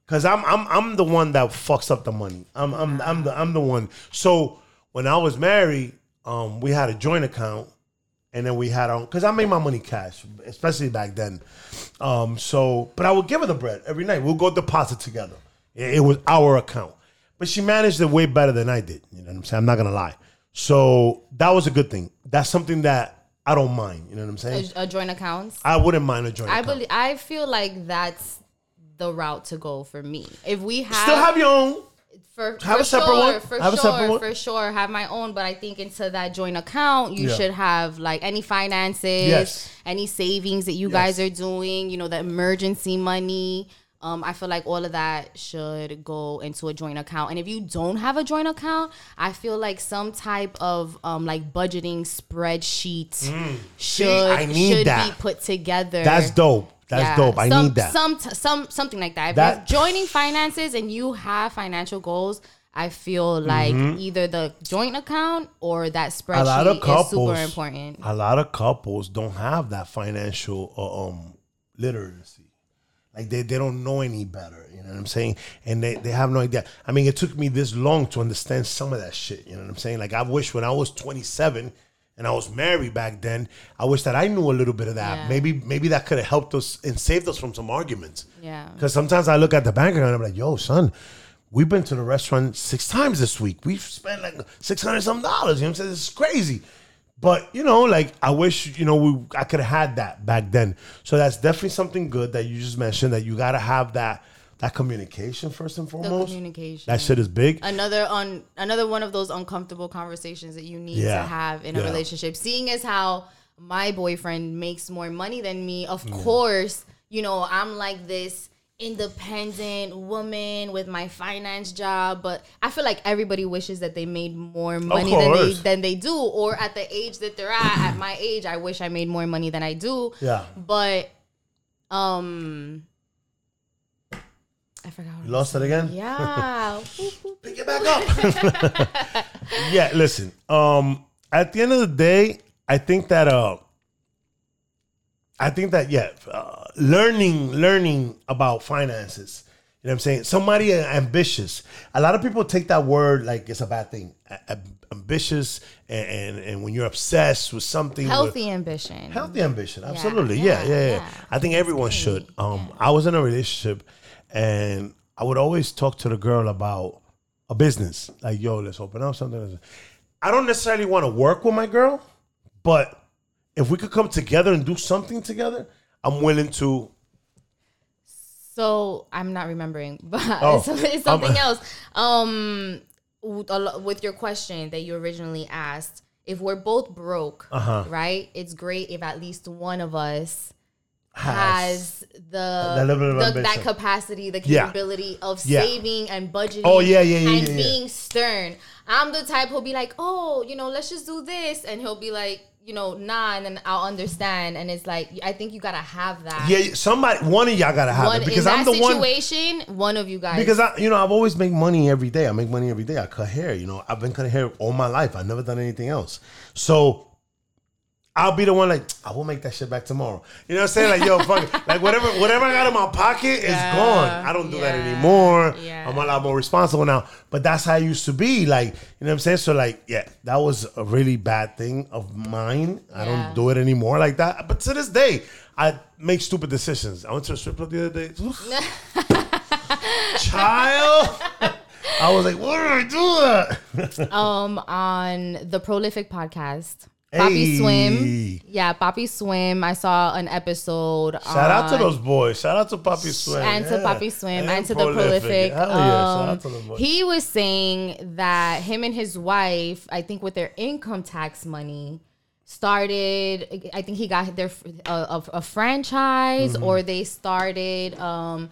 Speaker 2: cause I'm I'm I'm the one that fucks up the money. I'm I'm I'm the I'm the one. So when I was married, um, we had a joint account, and then we had our cause I made my money cash, especially back then. Um, so but I would give her the bread every night. We'll go deposit together. It, it was our account, but she managed it way better than I did. You know what I'm saying? I'm not gonna lie. So that was a good thing. That's something that I don't mind. You know what I'm saying?
Speaker 1: A, a joint accounts.
Speaker 2: I wouldn't mind a joint
Speaker 1: I
Speaker 2: account.
Speaker 1: believe. I feel like that's the route to go for me. If we have
Speaker 2: Still have your own.
Speaker 1: For,
Speaker 2: have
Speaker 1: for
Speaker 2: a separate
Speaker 1: sure,
Speaker 2: one?
Speaker 1: for
Speaker 2: Have a
Speaker 1: sure,
Speaker 2: separate one?
Speaker 1: for sure, have my own. But I think into that joint account, you
Speaker 2: Yeah.
Speaker 1: should have like any finances,
Speaker 2: Yes.
Speaker 1: any savings that you
Speaker 2: Yes.
Speaker 1: guys are doing. You know, the emergency money. Um, I feel like all of that should go into a joint account. And if you don't have a joint account, I feel like some type of um, like budgeting spreadsheet should
Speaker 2: Mm. I need
Speaker 1: should
Speaker 2: that.
Speaker 1: be put together.
Speaker 2: That's dope. That's
Speaker 1: Yeah,
Speaker 2: dope. I
Speaker 1: some,
Speaker 2: need that.
Speaker 1: Some, some, something like that. If
Speaker 2: That-
Speaker 1: you're joining finances and you have financial goals, I feel like either the joint account or that
Speaker 2: Mm-hmm. a lot of
Speaker 1: spreadsheet
Speaker 2: couples.
Speaker 1: is super important.
Speaker 2: A lot of couples don't have that financial uh, um literacy. Like they, they don't know any better. You know what I'm saying? And they, they have no idea. I mean, it took me this long to understand some of that shit. You know what I'm saying? Like I wish when I was 27 and I was married back then, I wish that I knew a little bit of that.
Speaker 1: Yeah.
Speaker 2: Maybe maybe that could have helped us and saved us from some arguments.
Speaker 1: Yeah.
Speaker 2: Because sometimes I look at the bank account and I'm like, yo, son, we've been to the restaurant six times this week. We've spent like six hundred some dollars. You know what I'm saying? This is crazy. But you know, like I wish you know we I could have had that back then. So that's definitely something good that you just mentioned that you gotta have that that communication first and
Speaker 1: The
Speaker 2: foremost.
Speaker 1: communication.
Speaker 2: That shit is big.
Speaker 1: another on another one of those uncomfortable conversations that you need
Speaker 2: Yeah.
Speaker 1: to have in a
Speaker 2: Yeah.
Speaker 1: relationship. Seeing as how my boyfriend makes more money than me, of course, you know, I'm like this independent woman with my finance job, but I feel like everybody wishes that they made more money than they than they do or at the age that they're at at my age, I wish I made more money than I do.
Speaker 2: Yeah.
Speaker 1: But um I forgot what
Speaker 2: You lost it again?
Speaker 1: yeah.
Speaker 2: Pick it back up. yeah, listen. Um, at the end of the day, I think that uh, I think that yeah, uh, learning learning about finances. You know what I'm saying? Somebody ambitious. A lot of people take that word like it's a bad thing. A- a- ambitious, and, and and when you're obsessed with something, with-
Speaker 1: Healthy ambition.
Speaker 2: healthy ambition absolutely yeah yeah
Speaker 1: yeah,
Speaker 2: yeah,
Speaker 1: yeah.
Speaker 2: i think everyone should um i was in a relationship and i would always talk to the girl about a business like yo let's open up something i don't necessarily want to work with my girl but if we could come together and do something together i'm willing to
Speaker 1: So I'm not remembering, but
Speaker 2: Oh,
Speaker 1: it's, something
Speaker 2: um,
Speaker 1: else. Um, with with your question that you originally asked, if we're both broke,
Speaker 2: Uh-huh.
Speaker 1: right? It's great if at least one of us
Speaker 2: Has-
Speaker 1: has the,
Speaker 2: of
Speaker 1: the
Speaker 2: ambition.
Speaker 1: that capacity, the
Speaker 2: Yeah.
Speaker 1: capability of
Speaker 2: Yeah.
Speaker 1: saving and budgeting.
Speaker 2: Oh, yeah, yeah, yeah,
Speaker 1: and
Speaker 2: yeah, yeah.
Speaker 1: being stern. I'm the type who'll be like, oh, you know, let's just do this, and he'll be like, you know, nah, and then I'll understand. And it's like, I think you gotta have that.
Speaker 2: Yeah, somebody, one of y'all gotta have
Speaker 1: One
Speaker 2: it because
Speaker 1: in
Speaker 2: I'm
Speaker 1: that
Speaker 2: the one.
Speaker 1: situation, one of you guys.
Speaker 2: Because I, you know, I've always make money every day. I make money every day. I cut hair. You know, I've been cutting hair all my life. I've never done anything else. So I'll be the one like I will make that shit back tomorrow. You know what I'm saying? Like yo, fuck it. Like whatever, whatever I got in my pocket is gone. I don't do that anymore.
Speaker 1: yeah.
Speaker 2: I'm a lot more responsible now. But that's how I used to be. Like you know what I'm saying? So like yeah, that was a really bad thing of mine. I don't do it anymore like that. But to this day, I make stupid decisions. I went to a strip club the other day. Child. I was like, what did I do that?
Speaker 1: um on the prolific podcast. Poppy
Speaker 2: Hey.
Speaker 1: Swim. Yeah, Poppy Swim. I saw an episode.
Speaker 2: Shout out to those boys. Shout out to Poppy Swim.
Speaker 1: and to
Speaker 2: Yeah.
Speaker 1: Poppy Swim and,
Speaker 2: And
Speaker 1: to the prolific.
Speaker 2: Hell yeah. Shout
Speaker 1: Um,
Speaker 2: out to
Speaker 1: he was saying that him and his wife, I think, with their income tax money, started. I think he got their a, a, a franchise,
Speaker 2: Mm-hmm.
Speaker 1: or they started. um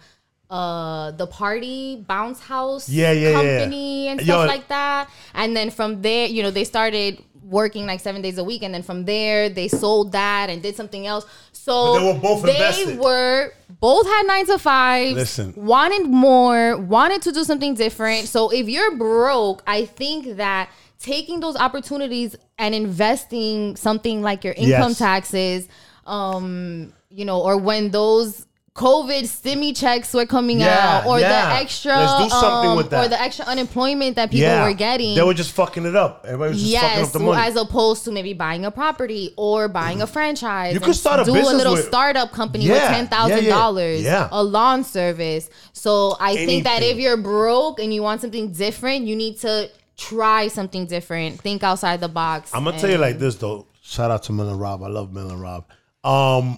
Speaker 1: uh the party bounce house
Speaker 2: Yeah, yeah, yeah.
Speaker 1: company and
Speaker 2: Yo,
Speaker 1: stuff like that and then from there you know they started working like seven days a week and then from there they sold that and did something else so
Speaker 2: But they were both
Speaker 1: they
Speaker 2: invested.
Speaker 1: were both had nine to five
Speaker 2: Listen.
Speaker 1: wanted more wanted to do something different so if you're broke i think that taking those opportunities and investing something like your income
Speaker 2: Yes.
Speaker 1: taxes um you know or when those COVID stimmy checks were coming
Speaker 2: Yeah,
Speaker 1: out, or
Speaker 2: yeah.
Speaker 1: the extra,
Speaker 2: Let's do something
Speaker 1: um,
Speaker 2: with that.
Speaker 1: or the extra unemployment that people
Speaker 2: yeah.
Speaker 1: were getting.
Speaker 2: They were just fucking it up. Everybody was just fucking
Speaker 1: Yes,
Speaker 2: up the money.
Speaker 1: as opposed to maybe buying a property or buying a franchise.
Speaker 2: You could start a
Speaker 1: do a little
Speaker 2: with-
Speaker 1: startup company with ten thousand dollars, a lawn service. So I think that if you're broke and you want something different, you need to try something different. Think outside the box.
Speaker 2: I'm gonna tell you like this though. Shout out to Mel and Rob. I love Mel and Rob. Um,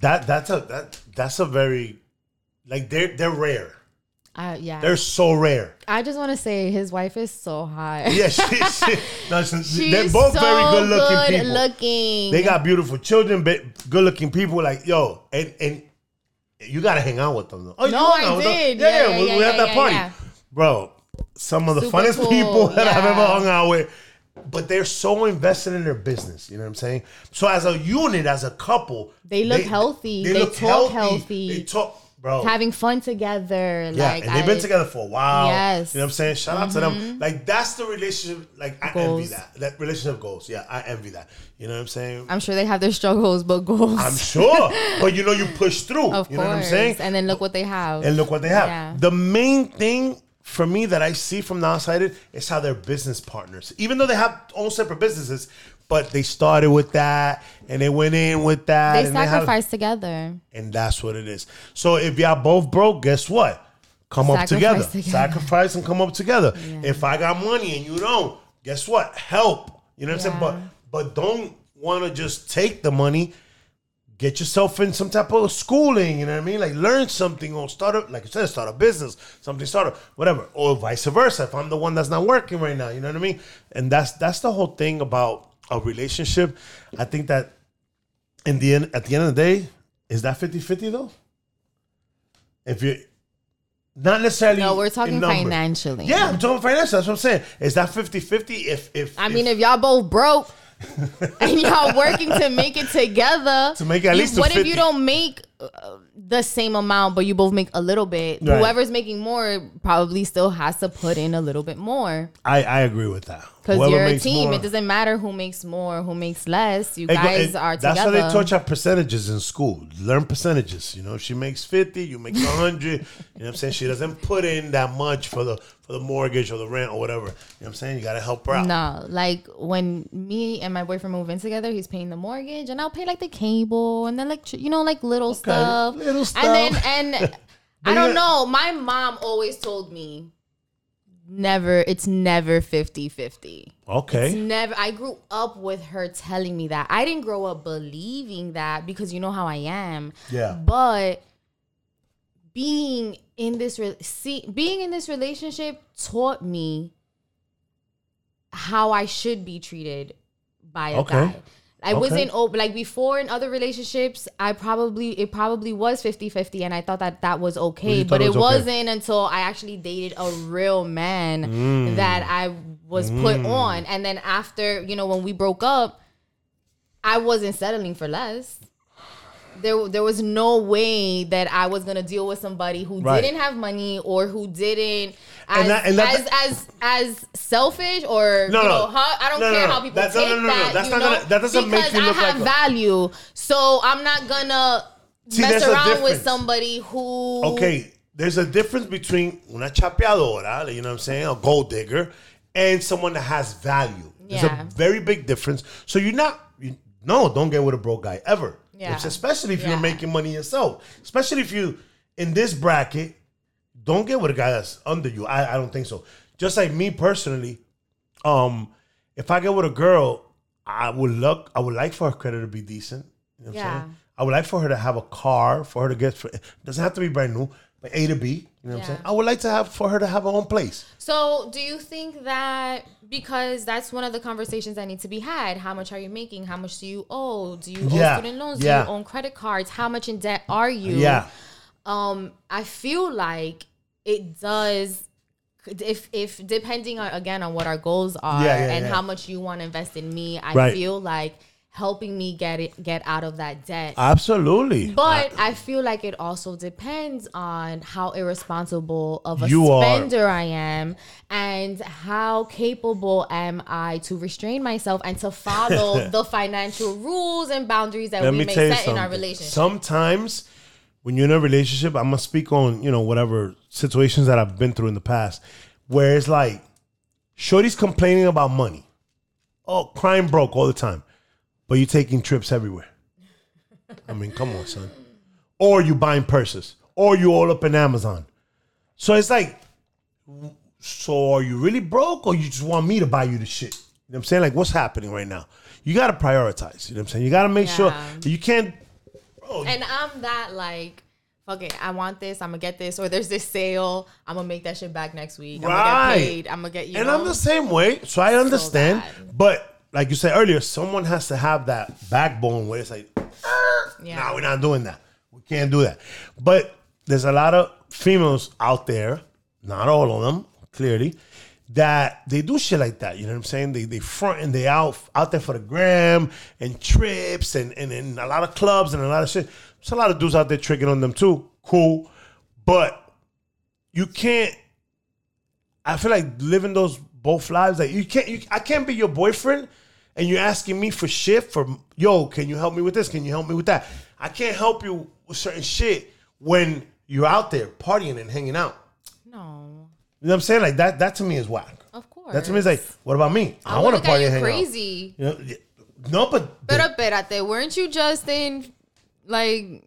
Speaker 2: that that's a that that's a very like they're they're rare.
Speaker 1: Uh, yeah,
Speaker 2: They're so rare.
Speaker 1: I just want to say his wife is so hot.
Speaker 2: Yeah, she, she, no, she- they're both
Speaker 1: so
Speaker 2: very good looking
Speaker 1: good
Speaker 2: people.
Speaker 1: looking.
Speaker 2: They got beautiful children, but good looking people. Like yo, and and you gotta hang out with them. Though. Oh,
Speaker 1: No, I did.
Speaker 2: Yeah,
Speaker 1: Yeah,
Speaker 2: yeah, we,
Speaker 1: yeah,
Speaker 2: we had that party, bro. Some of the
Speaker 1: Super
Speaker 2: funnest
Speaker 1: cool,
Speaker 2: people that I've ever hung out with. But they're so invested in their business. You know what I'm saying? So as a unit, as a couple,
Speaker 1: They look healthy. They talk healthy.
Speaker 2: They talk, bro.
Speaker 1: having fun together.
Speaker 2: yeah,
Speaker 1: like
Speaker 2: and they've been together for a while.
Speaker 1: Yes. Mm-hmm.
Speaker 2: You know what I'm saying? Shout out to them. Like that's the relationship. Like I envy that. That relationship goals. Yeah, I envy that. You know what I'm saying?
Speaker 1: I'm sure they have their struggles, but goals.
Speaker 2: I'm sure. but you know, you push through.
Speaker 1: of
Speaker 2: you
Speaker 1: course.
Speaker 2: know what I'm saying?
Speaker 1: And then look what they have.
Speaker 2: And look what they have.
Speaker 1: Yeah.
Speaker 2: The main thing for me that I see from the outside is how they're business partners. Even though they have own separate businesses, but they started with that and they went in with that.
Speaker 1: they
Speaker 2: and have-
Speaker 1: sacrifice together.
Speaker 2: and that's what it is. So if y'all both broke, guess what? Come up together.
Speaker 1: together.
Speaker 2: Sacrifice and come up together. If I got money and you don't, guess what? Help. You know what I'm saying? But but don't want to just take the money. Get yourself in some type of schooling, you know what I mean? Like learn something or start a like I said, start a business, something start a whatever. Or vice versa. If I'm the one that's not working right now, you know what I mean? And that's that's the whole thing about a relationship. I think that in the end at the end of the day, is that 50-50 though? If you not necessarily
Speaker 1: No, we're talking financially.
Speaker 2: Yeah, I'm talking financial. That's what I'm saying. Is that 50-50 if if
Speaker 1: I mean, if y'all both broke and y'all working to make it together,
Speaker 2: To make at least
Speaker 1: what if
Speaker 2: 50.
Speaker 1: you don't make uh, the same amount, but you both make a little bit?
Speaker 2: Right.
Speaker 1: Whoever's making more probably still has to put in a little bit more
Speaker 2: I, I agree with that.
Speaker 1: because you're a team.
Speaker 2: more-
Speaker 1: It doesn't matter who makes more, who makes less. You
Speaker 2: go-
Speaker 1: guys
Speaker 2: it-
Speaker 1: are
Speaker 2: That's
Speaker 1: together.
Speaker 2: how they taught you percentages in school. Learn percentages. You know, she makes 50, you make 100. you know what I'm saying? She doesn't put in that much for the for the mortgage or the rent or whatever. You know what I'm saying? You got to help her out.
Speaker 1: No, like when me and my boyfriend move in together, he's paying the mortgage, and I'll pay like the cable, and then like you know like little stuff,
Speaker 2: little stuff.
Speaker 1: and then and I don't know. My mom always told me, never. It's never 50-50. It's
Speaker 2: Okay.
Speaker 1: never. I grew up with her telling me that. I didn't grow up believing that because you know how I am.
Speaker 2: Yeah.
Speaker 1: But being in this re- see being in this relationship taught me how I should be treated by a
Speaker 2: Okay.
Speaker 1: guy. I
Speaker 2: Okay.
Speaker 1: wasn't open like before in other relationships. I probably it probably was 50-50 and I thought that that was okay, but
Speaker 2: it was okay.
Speaker 1: wasn't until I actually dated a real man
Speaker 2: Mm.
Speaker 1: that I was put on. And then after, you know, when we broke up, I wasn't settling for less. There, there was no way that I was gonna deal with somebody who
Speaker 2: Right.
Speaker 1: didn't have money or who didn't as
Speaker 2: And that- and that-
Speaker 1: as, as as selfish or
Speaker 2: No,
Speaker 1: you
Speaker 2: no.
Speaker 1: know how, I don't
Speaker 2: No,
Speaker 1: care
Speaker 2: no.
Speaker 1: how people
Speaker 2: That's-
Speaker 1: take
Speaker 2: no, no, no.
Speaker 1: that.
Speaker 2: That's not
Speaker 1: know?
Speaker 2: gonna- that doesn't make
Speaker 1: because
Speaker 2: you look
Speaker 1: I have
Speaker 2: like
Speaker 1: value, so I'm not gonna
Speaker 2: See,
Speaker 1: mess around with somebody who
Speaker 2: Okay, there's a difference between una chapeadora, you know what I'm saying, a gold digger, and someone that has value. There's
Speaker 1: Yeah.
Speaker 2: a very big difference. So you're not, you, no, don't get with a broke guy ever.
Speaker 1: Yeah.
Speaker 2: It's especially if
Speaker 1: Yeah.
Speaker 2: you're making money yourself. Especially if you in this bracket, don't get with a guy that's under you. I, I don't think so. Just like me personally, um, if I get with a girl, I would look, I would like for her credit to be decent. You know what I'm
Speaker 1: Yeah.
Speaker 2: saying? I would like for her to have a car, for her to get, for, it doesn't have to be brand new, but A to B. You know what I'm saying? I would like to have for her to have her own place.
Speaker 1: So, do you think that because that's one of the conversations that need to be had? How much are you making? How much do you owe? Do you
Speaker 2: Yeah.
Speaker 1: owe student loans?
Speaker 2: Yeah.
Speaker 1: Do you own credit cards? How much in debt are you?
Speaker 2: Yeah.
Speaker 1: Um, I feel like it does. If if depending on again on what our goals are
Speaker 2: Yeah, yeah,
Speaker 1: and
Speaker 2: yeah.
Speaker 1: how much you want to invest in me, I
Speaker 2: Right.
Speaker 1: feel like helping me get it get out of that debt
Speaker 2: Absolutely.
Speaker 1: but I feel like it also depends on how irresponsible of a
Speaker 2: You are.
Speaker 1: spender I am and how capable am I to restrain myself and to follow the financial rules and boundaries that
Speaker 2: Let
Speaker 1: we may set in our relationship.
Speaker 2: Sometimes when you're in a relationship, I'm gonna speak on, you know, whatever situations that I've been through in the past, where it's like Shorty's complaining about money. Oh, crying broke all the time. But you're taking trips everywhere. I mean, come on, son. Or you buying purses. Or you all up in Amazon. So it's like, so are you really broke or you just want me to buy you the shit? You know what I'm saying? Like, what's happening right now? You gotta prioritize. You know what I'm saying? You gotta make sure
Speaker 1: Yeah.
Speaker 2: you can't
Speaker 1: and I'm that like fuck it, I want this, I'm gonna get this, or there's this sale, I'm gonna make that shit back next week. I'm
Speaker 2: Right.
Speaker 1: gonna get paid. I'm gonna get you
Speaker 2: and
Speaker 1: know.
Speaker 2: I'm the same way, so I understand.
Speaker 1: bad.
Speaker 2: but like you said earlier, someone has to have that backbone where it's like, ah,
Speaker 1: yeah.
Speaker 2: no, we're not doing that. We can't do that. But there's a lot of females out there, not all of them, clearly, that they do shit like that. You know what I'm saying? They they front and they out out there for the gram and trips and, and, and a lot of clubs and a lot of shit. There's a lot of dudes out there tricking on them too. Cool. But you can't I feel like living those both lives. Like you can't, you, I can't be your boyfriend, and you're asking me for shit. For yo, can you help me with this? Can you help me with that? I can't help you with certain shit when you're out there partying and hanging out.
Speaker 1: no,
Speaker 2: You know what I'm saying? Like that. That to me is whack.
Speaker 1: of course.
Speaker 2: That to me is like, what about me? I,
Speaker 1: I
Speaker 2: want to party and hang
Speaker 1: crazy.
Speaker 2: out. You know, no, but
Speaker 1: Pero espérate, weren't you just in like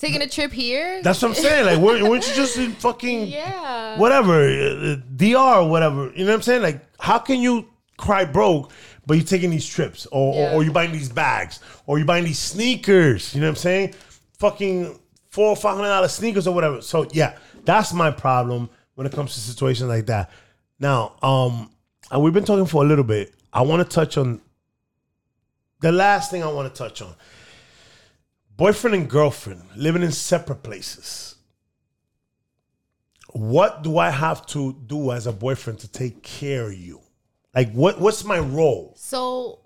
Speaker 1: taking a trip here?
Speaker 2: that's what I'm saying. Like, weren't, weren't you just in fucking
Speaker 1: yeah.
Speaker 2: whatever, uh, DR or whatever. You know what I'm saying? Like, how can you cry broke, but you're taking these trips, or,
Speaker 1: Yeah.
Speaker 2: or, or you're buying these bags, or you're buying these sneakers? You know what I'm saying? Fucking four or five hundred dollar sneakers or whatever. So yeah, that's my problem when it comes to situations like that. Now, um, and we've been talking for a little bit. I want to touch on the last thing I want to touch on. Boyfriend and girlfriend living in separate places what do I have to do as a boyfriend to take care of you? Like what what's my role?
Speaker 1: So,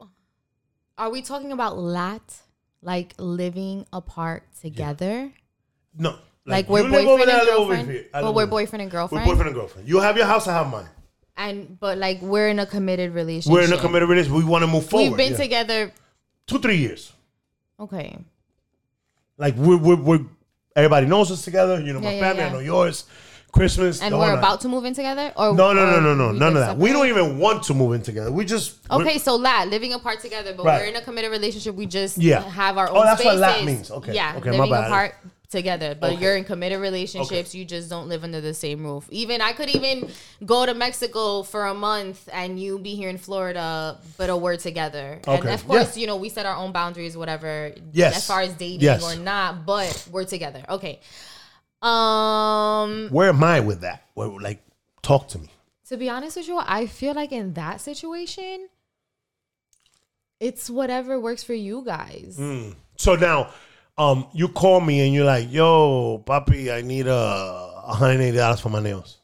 Speaker 1: are we talking about lat, like living apart together?
Speaker 2: No.
Speaker 1: Like, we're
Speaker 2: you over
Speaker 1: boyfriend
Speaker 2: there,
Speaker 1: and girlfriend. But we're boyfriend and girlfriend.
Speaker 2: We're boyfriend and girlfriend. You have your house, I have mine.
Speaker 1: and but like we're in a committed relationship.
Speaker 2: We're in a committed relationship. We want to move forward.
Speaker 1: We've been
Speaker 2: yeah.
Speaker 1: together.
Speaker 2: two, three years.
Speaker 1: Okay.
Speaker 2: Like we're, we're, we're everybody knows us together. You know my
Speaker 1: Yeah, yeah,
Speaker 2: family, I know yours. Christmas.
Speaker 1: And
Speaker 2: the
Speaker 1: we're
Speaker 2: whole
Speaker 1: about to move in together, or
Speaker 2: No, no, no,
Speaker 1: or
Speaker 2: no, no,
Speaker 1: we
Speaker 2: none of that. We don't
Speaker 1: separate?
Speaker 2: even want to move in together. We just we're-
Speaker 1: Okay, so lat living apart together, but
Speaker 2: Right.
Speaker 1: we're in a committed relationship. We just
Speaker 2: Yeah.
Speaker 1: have our
Speaker 2: oh,
Speaker 1: own.
Speaker 2: Oh, that's what
Speaker 1: spaces.
Speaker 2: lat means. Okay.
Speaker 1: Yeah,
Speaker 2: Okay, my
Speaker 1: living
Speaker 2: bad.
Speaker 1: apart together, but
Speaker 2: Okay.
Speaker 1: you're in committed relationships. You just don't live under the same roof. Even I could even go to Mexico for a month and you be here in Florida, but we're together. And of course,
Speaker 2: Yeah.
Speaker 1: you know we set our own boundaries, whatever.
Speaker 2: Yes.
Speaker 1: As far as dating
Speaker 2: Yes.
Speaker 1: or not, but we're together. Okay. Um,
Speaker 2: Where am I with that? Where, like, talk to me.
Speaker 1: to be honest with you, I feel like in that situation, it's whatever works for you guys.
Speaker 2: Mm. So now, um, you call me and you're like, "Yo, papi, I need a hundred eighty dollars for my nails."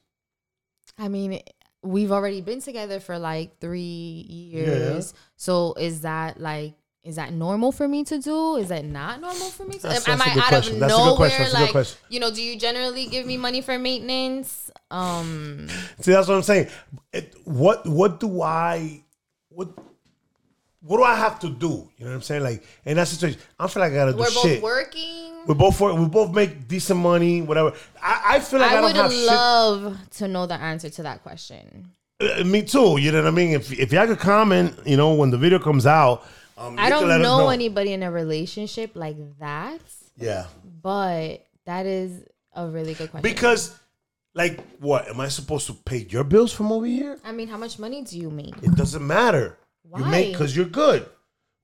Speaker 1: I mean, we've already been together for like three years. So is that like is that normal for me to do? Is that not normal for me to?
Speaker 2: That's-
Speaker 1: am
Speaker 2: that's a
Speaker 1: I
Speaker 2: good
Speaker 1: out
Speaker 2: question.
Speaker 1: of
Speaker 2: That's a good
Speaker 1: nowhere?
Speaker 2: question. That's a good
Speaker 1: like,
Speaker 2: question.
Speaker 1: you know, do you generally give me money for maintenance? Um,
Speaker 2: See, that's what I'm saying. It, what what do I what what do I have to do? You know what I'm saying? Like in that situation, I feel like I gotta do shit.
Speaker 1: we're both
Speaker 2: shit.
Speaker 1: working.
Speaker 2: We both work. We both make decent money. Whatever. I, I feel like I,
Speaker 1: I
Speaker 2: don't
Speaker 1: would
Speaker 2: have
Speaker 1: love to know the answer to that question.
Speaker 2: Uh, me too. You know what I mean? If if y'all could comment, you know, when the video comes out. Um,
Speaker 1: I don't
Speaker 2: us
Speaker 1: know, anybody in a relationship like that,
Speaker 2: Yeah.
Speaker 1: but that is a really good question.
Speaker 2: Because, like, what am I supposed to pay your bills from over here?
Speaker 1: I mean, how much money do you make?
Speaker 2: It doesn't matter. You make because you're good.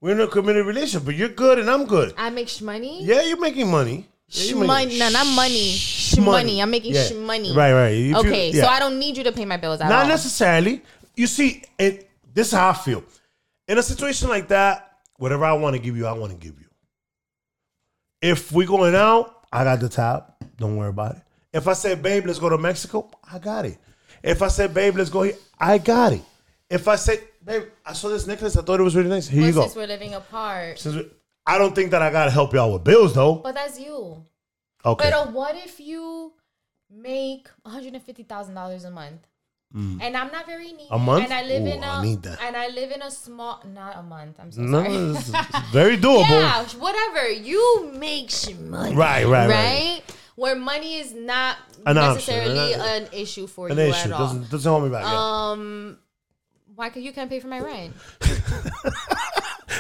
Speaker 2: We're in a committed relationship, but you're good and I'm good.
Speaker 1: I make money.
Speaker 2: Yeah, you're making money. Yeah, you're
Speaker 1: Shmoney, no, not money. Shmoney. I'm making
Speaker 2: Yeah.
Speaker 1: shmoney.
Speaker 2: Right, right. If you-
Speaker 1: Okay,
Speaker 2: yeah.
Speaker 1: so I don't need you to pay my bills at
Speaker 2: Not
Speaker 1: all.
Speaker 2: necessarily. You see, it, this is how I feel. In a situation like that, whatever I want to give you, I want to give you. If we going out, I got the top. Don't worry about it. If I say, babe, let's go to Mexico, I got it. If I say, babe, let's go here, I got it. If I say, babe, I saw this necklace, I thought it was really nice. Here
Speaker 1: But
Speaker 2: you go.
Speaker 1: since we're living apart.
Speaker 2: Since we- I don't think that I gotta help y'all with bills though.
Speaker 1: But that's you.
Speaker 2: Okay.
Speaker 1: But uh, what if you make $150,000 a month? And I'm not very needy.
Speaker 2: Mm. A month?
Speaker 1: And I live
Speaker 2: Ooh,
Speaker 1: in a
Speaker 2: I
Speaker 1: and I live in a small not a month. I'm so
Speaker 2: no,
Speaker 1: sorry.
Speaker 2: very doable.
Speaker 1: yeah, whatever. You make money.
Speaker 2: Right, right, right.
Speaker 1: right. Where money is not
Speaker 2: An
Speaker 1: necessarily
Speaker 2: an-
Speaker 1: an issue for
Speaker 2: An
Speaker 1: you
Speaker 2: issue
Speaker 1: at all.
Speaker 2: doesn't doesn't hold me back.
Speaker 1: Um, why can you can't pay for my rent?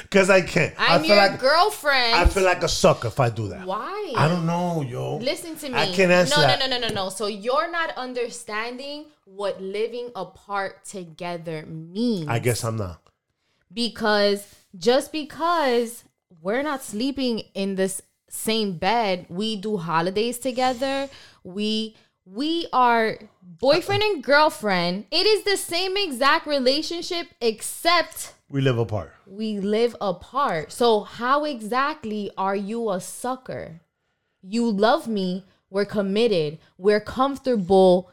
Speaker 2: Because I can't. I
Speaker 1: I'm
Speaker 2: feel
Speaker 1: your
Speaker 2: like
Speaker 1: girlfriend.
Speaker 2: I feel like a sucker if I do that.
Speaker 1: why?
Speaker 2: I don't know, yo.
Speaker 1: Listen to me.
Speaker 2: I can't answer
Speaker 1: no,
Speaker 2: that.
Speaker 1: No, no, no, no, no. So you're not understanding what living apart together means.
Speaker 2: I guess I'm not.
Speaker 1: because just because we're not sleeping in this same bed, we do holidays together. We we are boyfriend and girlfriend. It is the same exact relationship except
Speaker 2: We live apart.
Speaker 1: we live apart. So how exactly are you a sucker? You love me. We're committed. We're comfortable.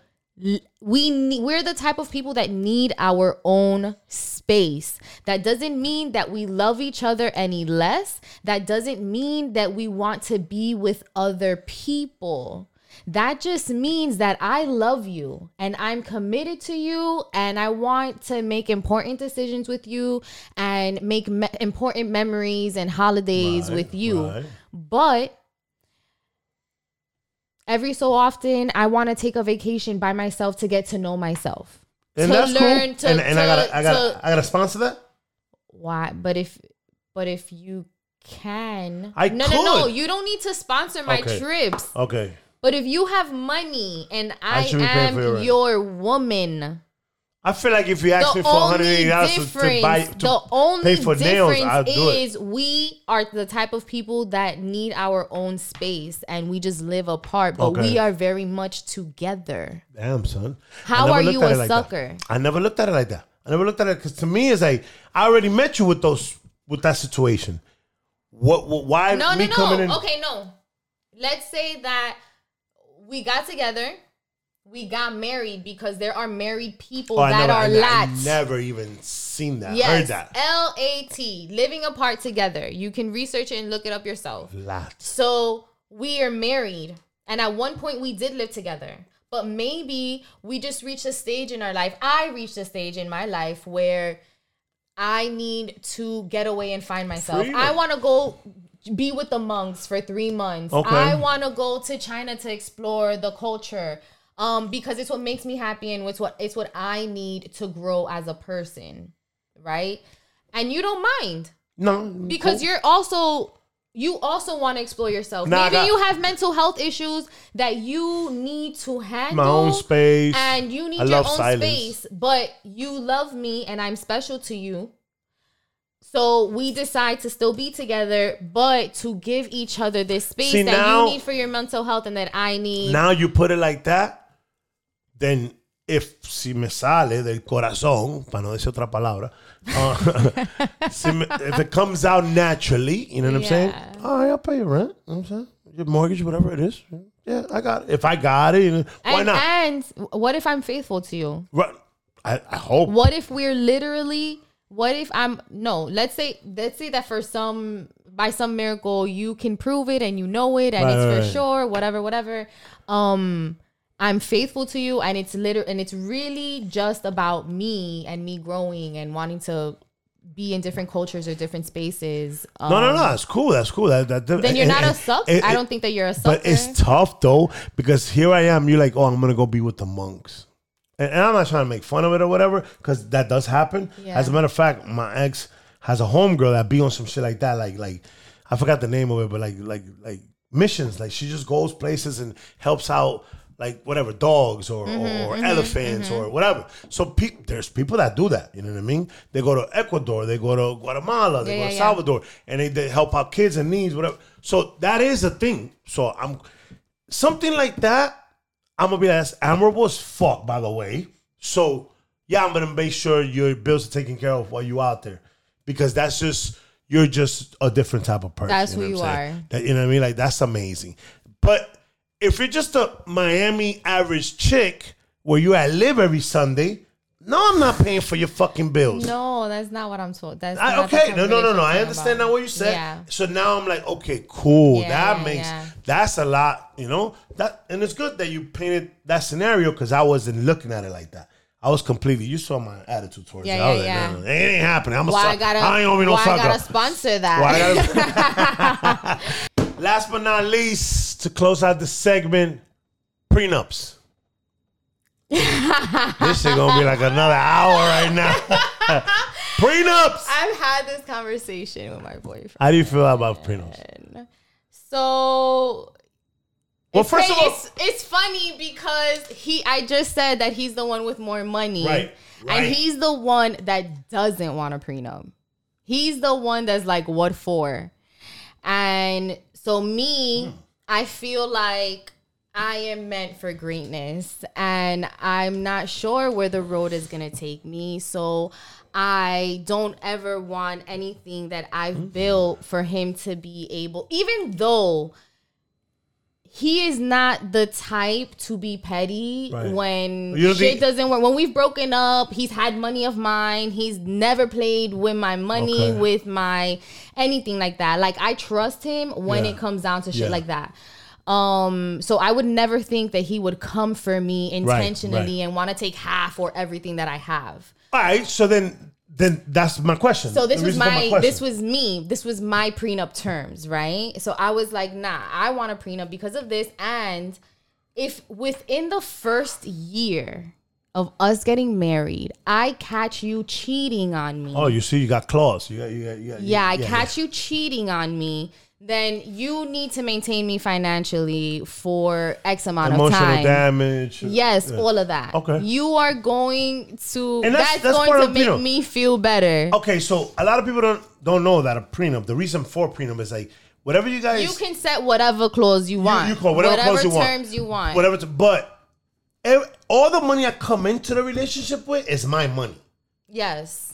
Speaker 1: We ne- we're the type of people that need our own space. That doesn't mean that we love each other any less. That doesn't mean that we want to be with other people. That just means that I love you and I'm committed to you and I want to make important decisions with you and make me- important memories and holidays
Speaker 2: Right,
Speaker 1: with you.
Speaker 2: right.
Speaker 1: But every so often, I want to take a vacation by myself to get to know myself.
Speaker 2: And
Speaker 1: to
Speaker 2: that's
Speaker 1: learn
Speaker 2: cool.
Speaker 1: to,
Speaker 2: and and I gotta I gotta
Speaker 1: to-
Speaker 2: I gotta sponsor that.
Speaker 1: why but if but if you can
Speaker 2: I
Speaker 1: no no no you don't need to sponsor my
Speaker 2: Okay.
Speaker 1: trips
Speaker 2: Okay.
Speaker 1: But if you have money and i,
Speaker 2: paying
Speaker 1: am
Speaker 2: your
Speaker 1: your woman
Speaker 2: I feel like if you ask
Speaker 1: the
Speaker 2: me for 180 dollars to, buy to
Speaker 1: the only
Speaker 2: pay for nails,
Speaker 1: difference
Speaker 2: I'll do it.
Speaker 1: is we are the type of people that need our own space and we just live apart but
Speaker 2: Okay.
Speaker 1: we are very much together
Speaker 2: Damn, son.
Speaker 1: How are you a
Speaker 2: it like that.
Speaker 1: sucker?
Speaker 2: I never looked at it like that. I never looked at it because to me it's like I already met you with those with that situation. What? what why
Speaker 1: No,
Speaker 2: me
Speaker 1: no, no.
Speaker 2: in?
Speaker 1: Okay, no. Let's say that we got together, we got married because there are married people
Speaker 2: Oh,
Speaker 1: that
Speaker 2: never,
Speaker 1: are
Speaker 2: I, I never even seen that. Heard
Speaker 1: yes,
Speaker 2: that.
Speaker 1: L A T, living apart together. You can research it and look it up yourself.
Speaker 2: Lots.
Speaker 1: So we are married, and at one point we did live together. But maybe we just reached a stage in our life. I reached a stage in my life where I need to get away and find myself.
Speaker 2: Freedom.
Speaker 1: I want to go be with the monks for three months.
Speaker 2: Okay.
Speaker 1: I want to go to China to explore the culture. Um, because it's what makes me happy and it's what it's what I need to grow as a person, right? And you don't mind
Speaker 2: No,
Speaker 1: because you're also you also want to explore yourself.
Speaker 2: Nah,
Speaker 1: Maybe you have mental health issues that you need to handle
Speaker 2: my own space.
Speaker 1: and you need
Speaker 2: I
Speaker 1: your own
Speaker 2: silence.
Speaker 1: space, but you love me and I'm special to you. So we decide to still be together, but to give each other this space
Speaker 2: See,
Speaker 1: that
Speaker 2: now-
Speaker 1: you need for your mental health and that I need.
Speaker 2: Now you put it like that, then if si me sale del corazón, para no decir otra palabra, uh, si me- if it comes out naturally, you know what I'm saying? All right, I'll pay your rent. You know what I'm saying? Your mortgage, whatever it is. Yeah, I got it. If I got it, you know, why
Speaker 1: and,
Speaker 2: not?
Speaker 1: and what if I'm faithful to you?
Speaker 2: Right. I, I hope.
Speaker 1: What if we're literally what if I'm no, let's say let's say that for some by some miracle you can prove it and you know it and
Speaker 2: Right,
Speaker 1: it's
Speaker 2: right,
Speaker 1: for
Speaker 2: right.
Speaker 1: sure, whatever, whatever. Um I'm faithful to you and it's liter and it's really just about me and me growing and wanting to be in different cultures or different spaces. Um,
Speaker 2: No, no, no. That's cool. That's cool. That, that,
Speaker 1: Then you're
Speaker 2: and-
Speaker 1: not a
Speaker 2: and-
Speaker 1: suck. I don't think that you're a sucker.
Speaker 2: But it's tough though because here I am. You're like, oh, I'm gonna go be with the monks, and, and I'm not trying to make fun of it or whatever because that does happen.
Speaker 1: Yeah.
Speaker 2: As a matter of fact, my ex has a homegirl that be on some shit like that. Like, like I forgot the name of it, but like, like, like missions. Like she just goes places and helps out. Like whatever dogs or,
Speaker 1: Mm-hmm,
Speaker 2: or elephants or whatever. So pe- there's people that do that. You know what I mean? They go to Ecuador, they go to Guatemala, they
Speaker 1: Yeah,
Speaker 2: go to
Speaker 1: yeah, yeah.
Speaker 2: Salvador, and they, they help out kids in needs, whatever. So that is a thing. So I'm something like that. I'm gonna be like, that's admirable as fuck, by the way. So yeah, I'm gonna make sure your bills are taken care of while you out there, because that's just you're just a different type of person.
Speaker 1: That's
Speaker 2: know
Speaker 1: who you
Speaker 2: saying?
Speaker 1: are.
Speaker 2: That, you know what I mean? Like that's amazing. But if you're just a Miami average chick where you at live every Sunday, no, I'm not paying for your fucking bills.
Speaker 1: no, that's not what I'm told. That's
Speaker 2: I, okay, no, no, no, no. I understand
Speaker 1: about.
Speaker 2: now what you said.
Speaker 1: Yeah.
Speaker 2: So now I'm like, okay, cool.
Speaker 1: Yeah,
Speaker 2: that
Speaker 1: yeah,
Speaker 2: makes
Speaker 1: yeah.
Speaker 2: That's a lot, you know. That and it's good that you painted that scenario because I wasn't looking at it like that. I was completely. You saw my attitude towards
Speaker 1: Yeah,
Speaker 2: it. I was
Speaker 1: yeah,
Speaker 2: like,
Speaker 1: yeah.
Speaker 2: no, no, it ain't happening. I'm a
Speaker 1: Why I gotta?
Speaker 2: I ain't gonna be no
Speaker 1: why I gotta sponsor that?
Speaker 2: Gotta- Last but not least, to close out the segment, prenups. this shit gonna be like another hour right now. prenups.
Speaker 1: I've had this conversation with my boyfriend.
Speaker 2: How do you feel about prenups?
Speaker 1: So
Speaker 2: Well,
Speaker 1: it's,
Speaker 2: first of all-
Speaker 1: it's, it's funny because he I just said that he's the one with more money.
Speaker 2: Right, right.
Speaker 1: And he's the one that doesn't want a prenup. He's the one that's like, what for? And so me,
Speaker 2: Hmm.
Speaker 1: I feel like I am meant for greatness and I'm not sure where the road is going to take me. So I don't ever want anything that I've
Speaker 2: Hmm.
Speaker 1: built for him to be able, even though he is not the type to be petty
Speaker 2: Right.
Speaker 1: when shit
Speaker 2: think-
Speaker 1: doesn't work. When we've broken up, he's had money of mine. He's never played with my money,
Speaker 2: Okay.
Speaker 1: with my anything like that. Like I trust him when
Speaker 2: Yeah.
Speaker 1: it comes down to shit
Speaker 2: Yeah.
Speaker 1: like that. Um, so I would never think that he would come for me intentionally
Speaker 2: right.
Speaker 1: and want to take half or everything that I have.
Speaker 2: All right, so then then that's my question.
Speaker 1: So this
Speaker 2: The
Speaker 1: was
Speaker 2: for
Speaker 1: my, this was me. This was my prenup terms, right? So I was like, nah, I want a prenup because of this. And if within the first year of us getting married, I catch you cheating on me.
Speaker 2: Oh, you see, you got claws. You got, you got, you got.
Speaker 1: yeah, I
Speaker 2: yeah,
Speaker 1: catch you cheating on me. Then you need to maintain me financially for X amount
Speaker 2: Emotional
Speaker 1: of time.
Speaker 2: Emotional damage.
Speaker 1: Uh, yes,
Speaker 2: Yeah.
Speaker 1: all of that.
Speaker 2: Okay.
Speaker 1: You are going to
Speaker 2: And that's-
Speaker 1: that's,
Speaker 2: that's
Speaker 1: going to make
Speaker 2: prenup.
Speaker 1: me feel better.
Speaker 2: Okay, so a lot of people don't don't know that a prenup. The reason for prenup is like whatever you guys
Speaker 1: You can set whatever clause you want.
Speaker 2: you call whatever clause you want.
Speaker 1: terms you want.
Speaker 2: whatever. To, but ev- all the money I come into the relationship with is my money.
Speaker 1: Yes.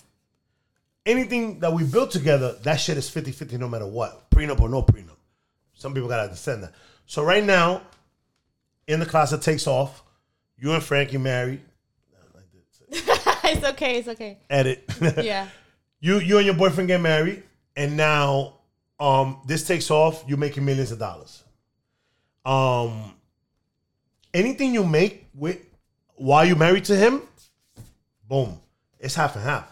Speaker 2: Anything that we built together, that shit is 50-50 no matter what, prenup or no prenup. Some people gotta understand that. So right now, in the closet takes off. You and Frankie married.
Speaker 1: it's okay. It's okay.
Speaker 2: Edit.
Speaker 1: Yeah.
Speaker 2: you you and your boyfriend get married, and now um this takes off. You're making millions of dollars. Um, anything you make with while you're married to him, boom, it's half and half.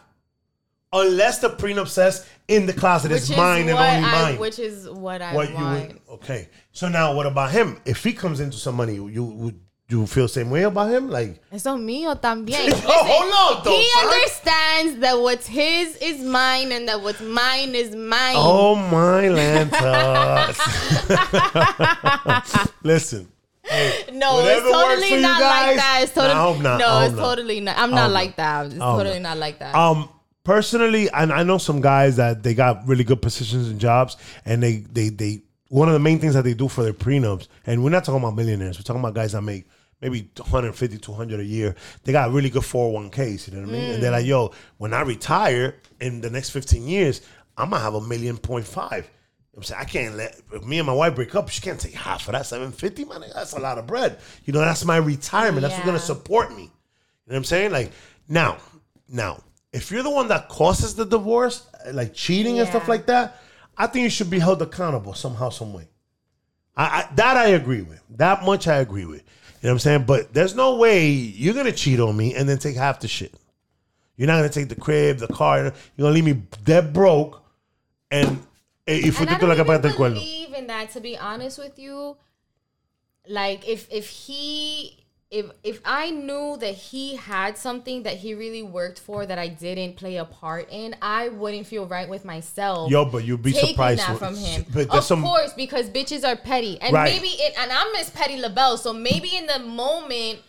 Speaker 2: Unless the prenup says in the closet
Speaker 1: Which is
Speaker 2: mine and only
Speaker 1: I,
Speaker 2: mine.
Speaker 1: Which is what I
Speaker 2: what you
Speaker 1: want.
Speaker 2: would, okay? So now, what about him? If he comes into some money, you would you feel the same way about him? Like,
Speaker 1: Eso mío también.
Speaker 2: Oh, hold on, though,
Speaker 1: he
Speaker 2: son.
Speaker 1: understands that what's his is mine and that what's mine is mine.
Speaker 2: Oh my Lantas. Listen.
Speaker 1: no, it's totally not
Speaker 2: guys.
Speaker 1: like that. It's totally
Speaker 2: hope not.
Speaker 1: No, it's
Speaker 2: not.
Speaker 1: totally not. I'm not
Speaker 2: hope
Speaker 1: like that. It's totally
Speaker 2: not.
Speaker 1: not like that.
Speaker 2: Um, personally, and I know some guys that they got really good positions and jobs, and they they they one of the main things that they do for their prenups, and we're not talking about millionaires, we're talking about guys that make maybe 150, 200 a year. They got really good 401ks, you know what I mean? And they're like, mm. yo, when I retire in the next 15 years, I'm gonna have a million point five. I'm saying I can't let if me and my wife break up. She can't take half of that 750, man. That's a lot of bread. You know, that's my retirement. That's what's gonna support me. You know what I'm saying? Like now, now, if you're the one that causes the divorce, like cheating and stuff like that, I think you should be held accountable somehow, some way. I, I that I agree with. That much I agree with. You know what I'm saying? But there's no way you're gonna cheat on me and then take half the shit. You're not gonna take the crib, the car. You're gonna leave me dead broke. And eh, y
Speaker 1: And I
Speaker 2: fuiste
Speaker 1: don't
Speaker 2: la que
Speaker 1: even
Speaker 2: cuerno.
Speaker 1: believe in that. To be honest with you, like if if he if if I knew that he had something that he really worked for that I didn't play a part in, I wouldn't feel right with myself.
Speaker 2: Yo, but you'd be surprised.
Speaker 1: that from him.
Speaker 2: But
Speaker 1: Of
Speaker 2: some
Speaker 1: course, because bitches are petty, and
Speaker 2: Right.
Speaker 1: maybe it, and I'm Miss Petty LaBelle, so maybe in the moment.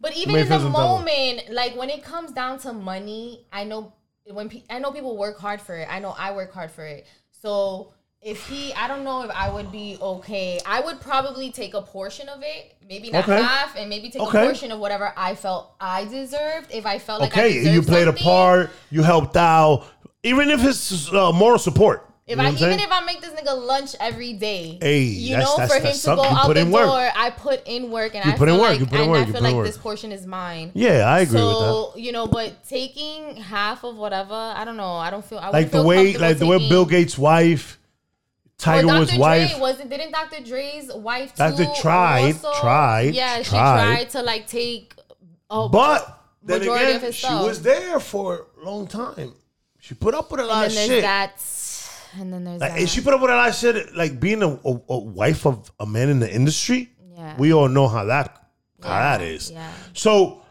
Speaker 1: But even in the moment, like when it comes down to money, I know when pe- I know people work hard for it. I know I work hard for it. So if he, I don't know if I would be okay. I would probably take a portion of it, maybe not
Speaker 2: Okay.
Speaker 1: half, and maybe take
Speaker 2: Okay.
Speaker 1: a portion of whatever I felt I deserved. If I felt like
Speaker 2: okay,
Speaker 1: deserved
Speaker 2: you played
Speaker 1: something.
Speaker 2: a part, you helped out, even if it's uh, moral support.
Speaker 1: If
Speaker 2: You know
Speaker 1: I even
Speaker 2: saying?
Speaker 1: if I make this nigga lunch every day,
Speaker 2: Hey,
Speaker 1: you
Speaker 2: that's-
Speaker 1: know,
Speaker 2: that's-
Speaker 1: for him to go out
Speaker 2: put
Speaker 1: the
Speaker 2: in work.
Speaker 1: door, I put in work, and
Speaker 2: You
Speaker 1: I
Speaker 2: put in
Speaker 1: feel
Speaker 2: work,
Speaker 1: like,
Speaker 2: you put in work,
Speaker 1: I feel like
Speaker 2: work.
Speaker 1: this portion is mine.
Speaker 2: yeah, I agree with that.
Speaker 1: so you know, but taking half of whatever, I don't know. I don't feel I
Speaker 2: Like the way, like the way Bill Gates' wife, Tiger
Speaker 1: Well,
Speaker 2: Woods' wife.
Speaker 1: Dre wasn't didn't Dr. Dre's wife
Speaker 2: Dr.
Speaker 1: too
Speaker 2: tried,
Speaker 1: also-
Speaker 2: tried,
Speaker 1: yeah she
Speaker 2: tried.
Speaker 1: tried to like take a
Speaker 2: But then again,
Speaker 1: of his
Speaker 2: she was there for a long time. She put up with a lot
Speaker 1: and
Speaker 2: of shit.
Speaker 1: that and then there's
Speaker 2: Like,
Speaker 1: that
Speaker 2: and she put up with a lot of shit. Like being a, a, a wife of a man in the industry.
Speaker 1: Yeah.
Speaker 2: We all know how that how
Speaker 1: Yeah,
Speaker 2: that is.
Speaker 1: yeah.
Speaker 2: So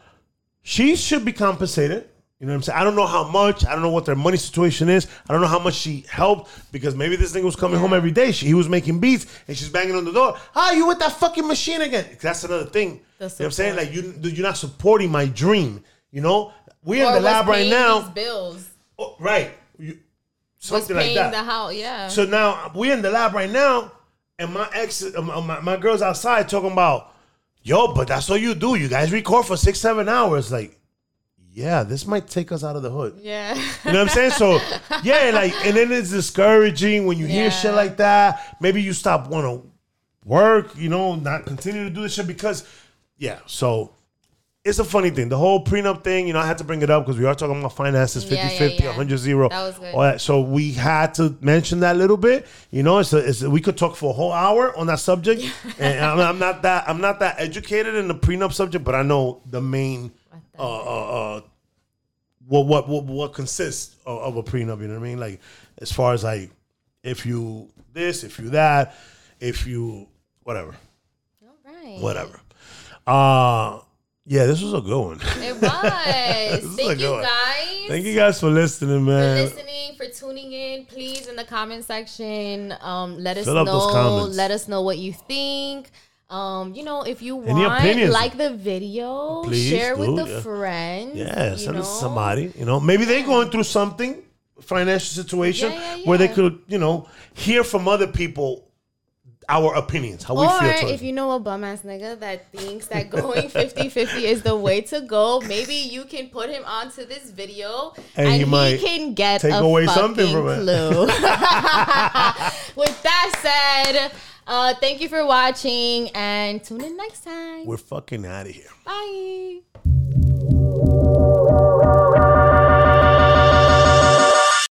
Speaker 2: she should be compensated. You know what I'm saying? I don't know how much. I don't know what their money situation is. I don't know how much she helped because maybe this thing was coming home every day. She, he was making beats and she's banging on the door. Ah, you with that fucking machine again? That's another thing.
Speaker 1: The
Speaker 2: you know what I'm saying? Like you, you're not supporting my dream. You know, we're in the lab right now.
Speaker 1: bills
Speaker 2: Oh, right. You, something like
Speaker 1: paying
Speaker 2: that.
Speaker 1: the house yeah
Speaker 2: So now we're in the lab right now, and my ex, uh, my, my, my girl's outside talking about, yo, but that's what you do. You guys record for six, seven hours. Like, yeah, this might take us out of the hood.
Speaker 1: yeah
Speaker 2: You know what I'm saying? So, yeah, like, and then it's discouraging when you hear
Speaker 1: Yeah.
Speaker 2: shit like that. Maybe you stop want to work, you know, not continue to do this shit because, yeah. So, it's a funny thing. The whole prenup thing, you know, I had to bring it up because we are talking about finances 50
Speaker 1: Yeah, yeah,
Speaker 2: 50,
Speaker 1: yeah.
Speaker 2: 100 0.
Speaker 1: That was good.
Speaker 2: all that. So, we had to mention that a little bit. You know, it's, a, it's a- we could talk for a whole hour on that subject. and I'm, I'm not that I'm not that educated in the prenup subject, but I know the main uh, uh, uh, what what what what consists of, of a prenup. You know what I mean? Like as far as like if you this, if you that, if you whatever,
Speaker 1: all right
Speaker 2: whatever. Uh yeah, this was a good one.
Speaker 1: it was thank you
Speaker 2: one.
Speaker 1: guys
Speaker 2: Thank you guys for listening, man.
Speaker 1: for listening for tuning in please in the comment section um let us
Speaker 2: Fill those
Speaker 1: know let us know what you think um, you know, if you want, like the video,
Speaker 2: Please
Speaker 1: share with
Speaker 2: do,
Speaker 1: the
Speaker 2: yeah.
Speaker 1: friends.
Speaker 2: Yeah, send it to somebody. You know, maybe they're going through something, financial situation,
Speaker 1: Yeah, yeah,
Speaker 2: where they could, you know, hear from other people our opinions, how we feel. towards
Speaker 1: if you know a bum ass nigga that thinks that going 50 50 is the way to go, maybe you can put him onto this video
Speaker 2: And
Speaker 1: and,
Speaker 2: he
Speaker 1: he,
Speaker 2: might
Speaker 1: can get
Speaker 2: take
Speaker 1: a
Speaker 2: away something from it.
Speaker 1: With that said, uh, thank you for watching and tune in next time.
Speaker 2: We're fucking out of here.
Speaker 1: Bye.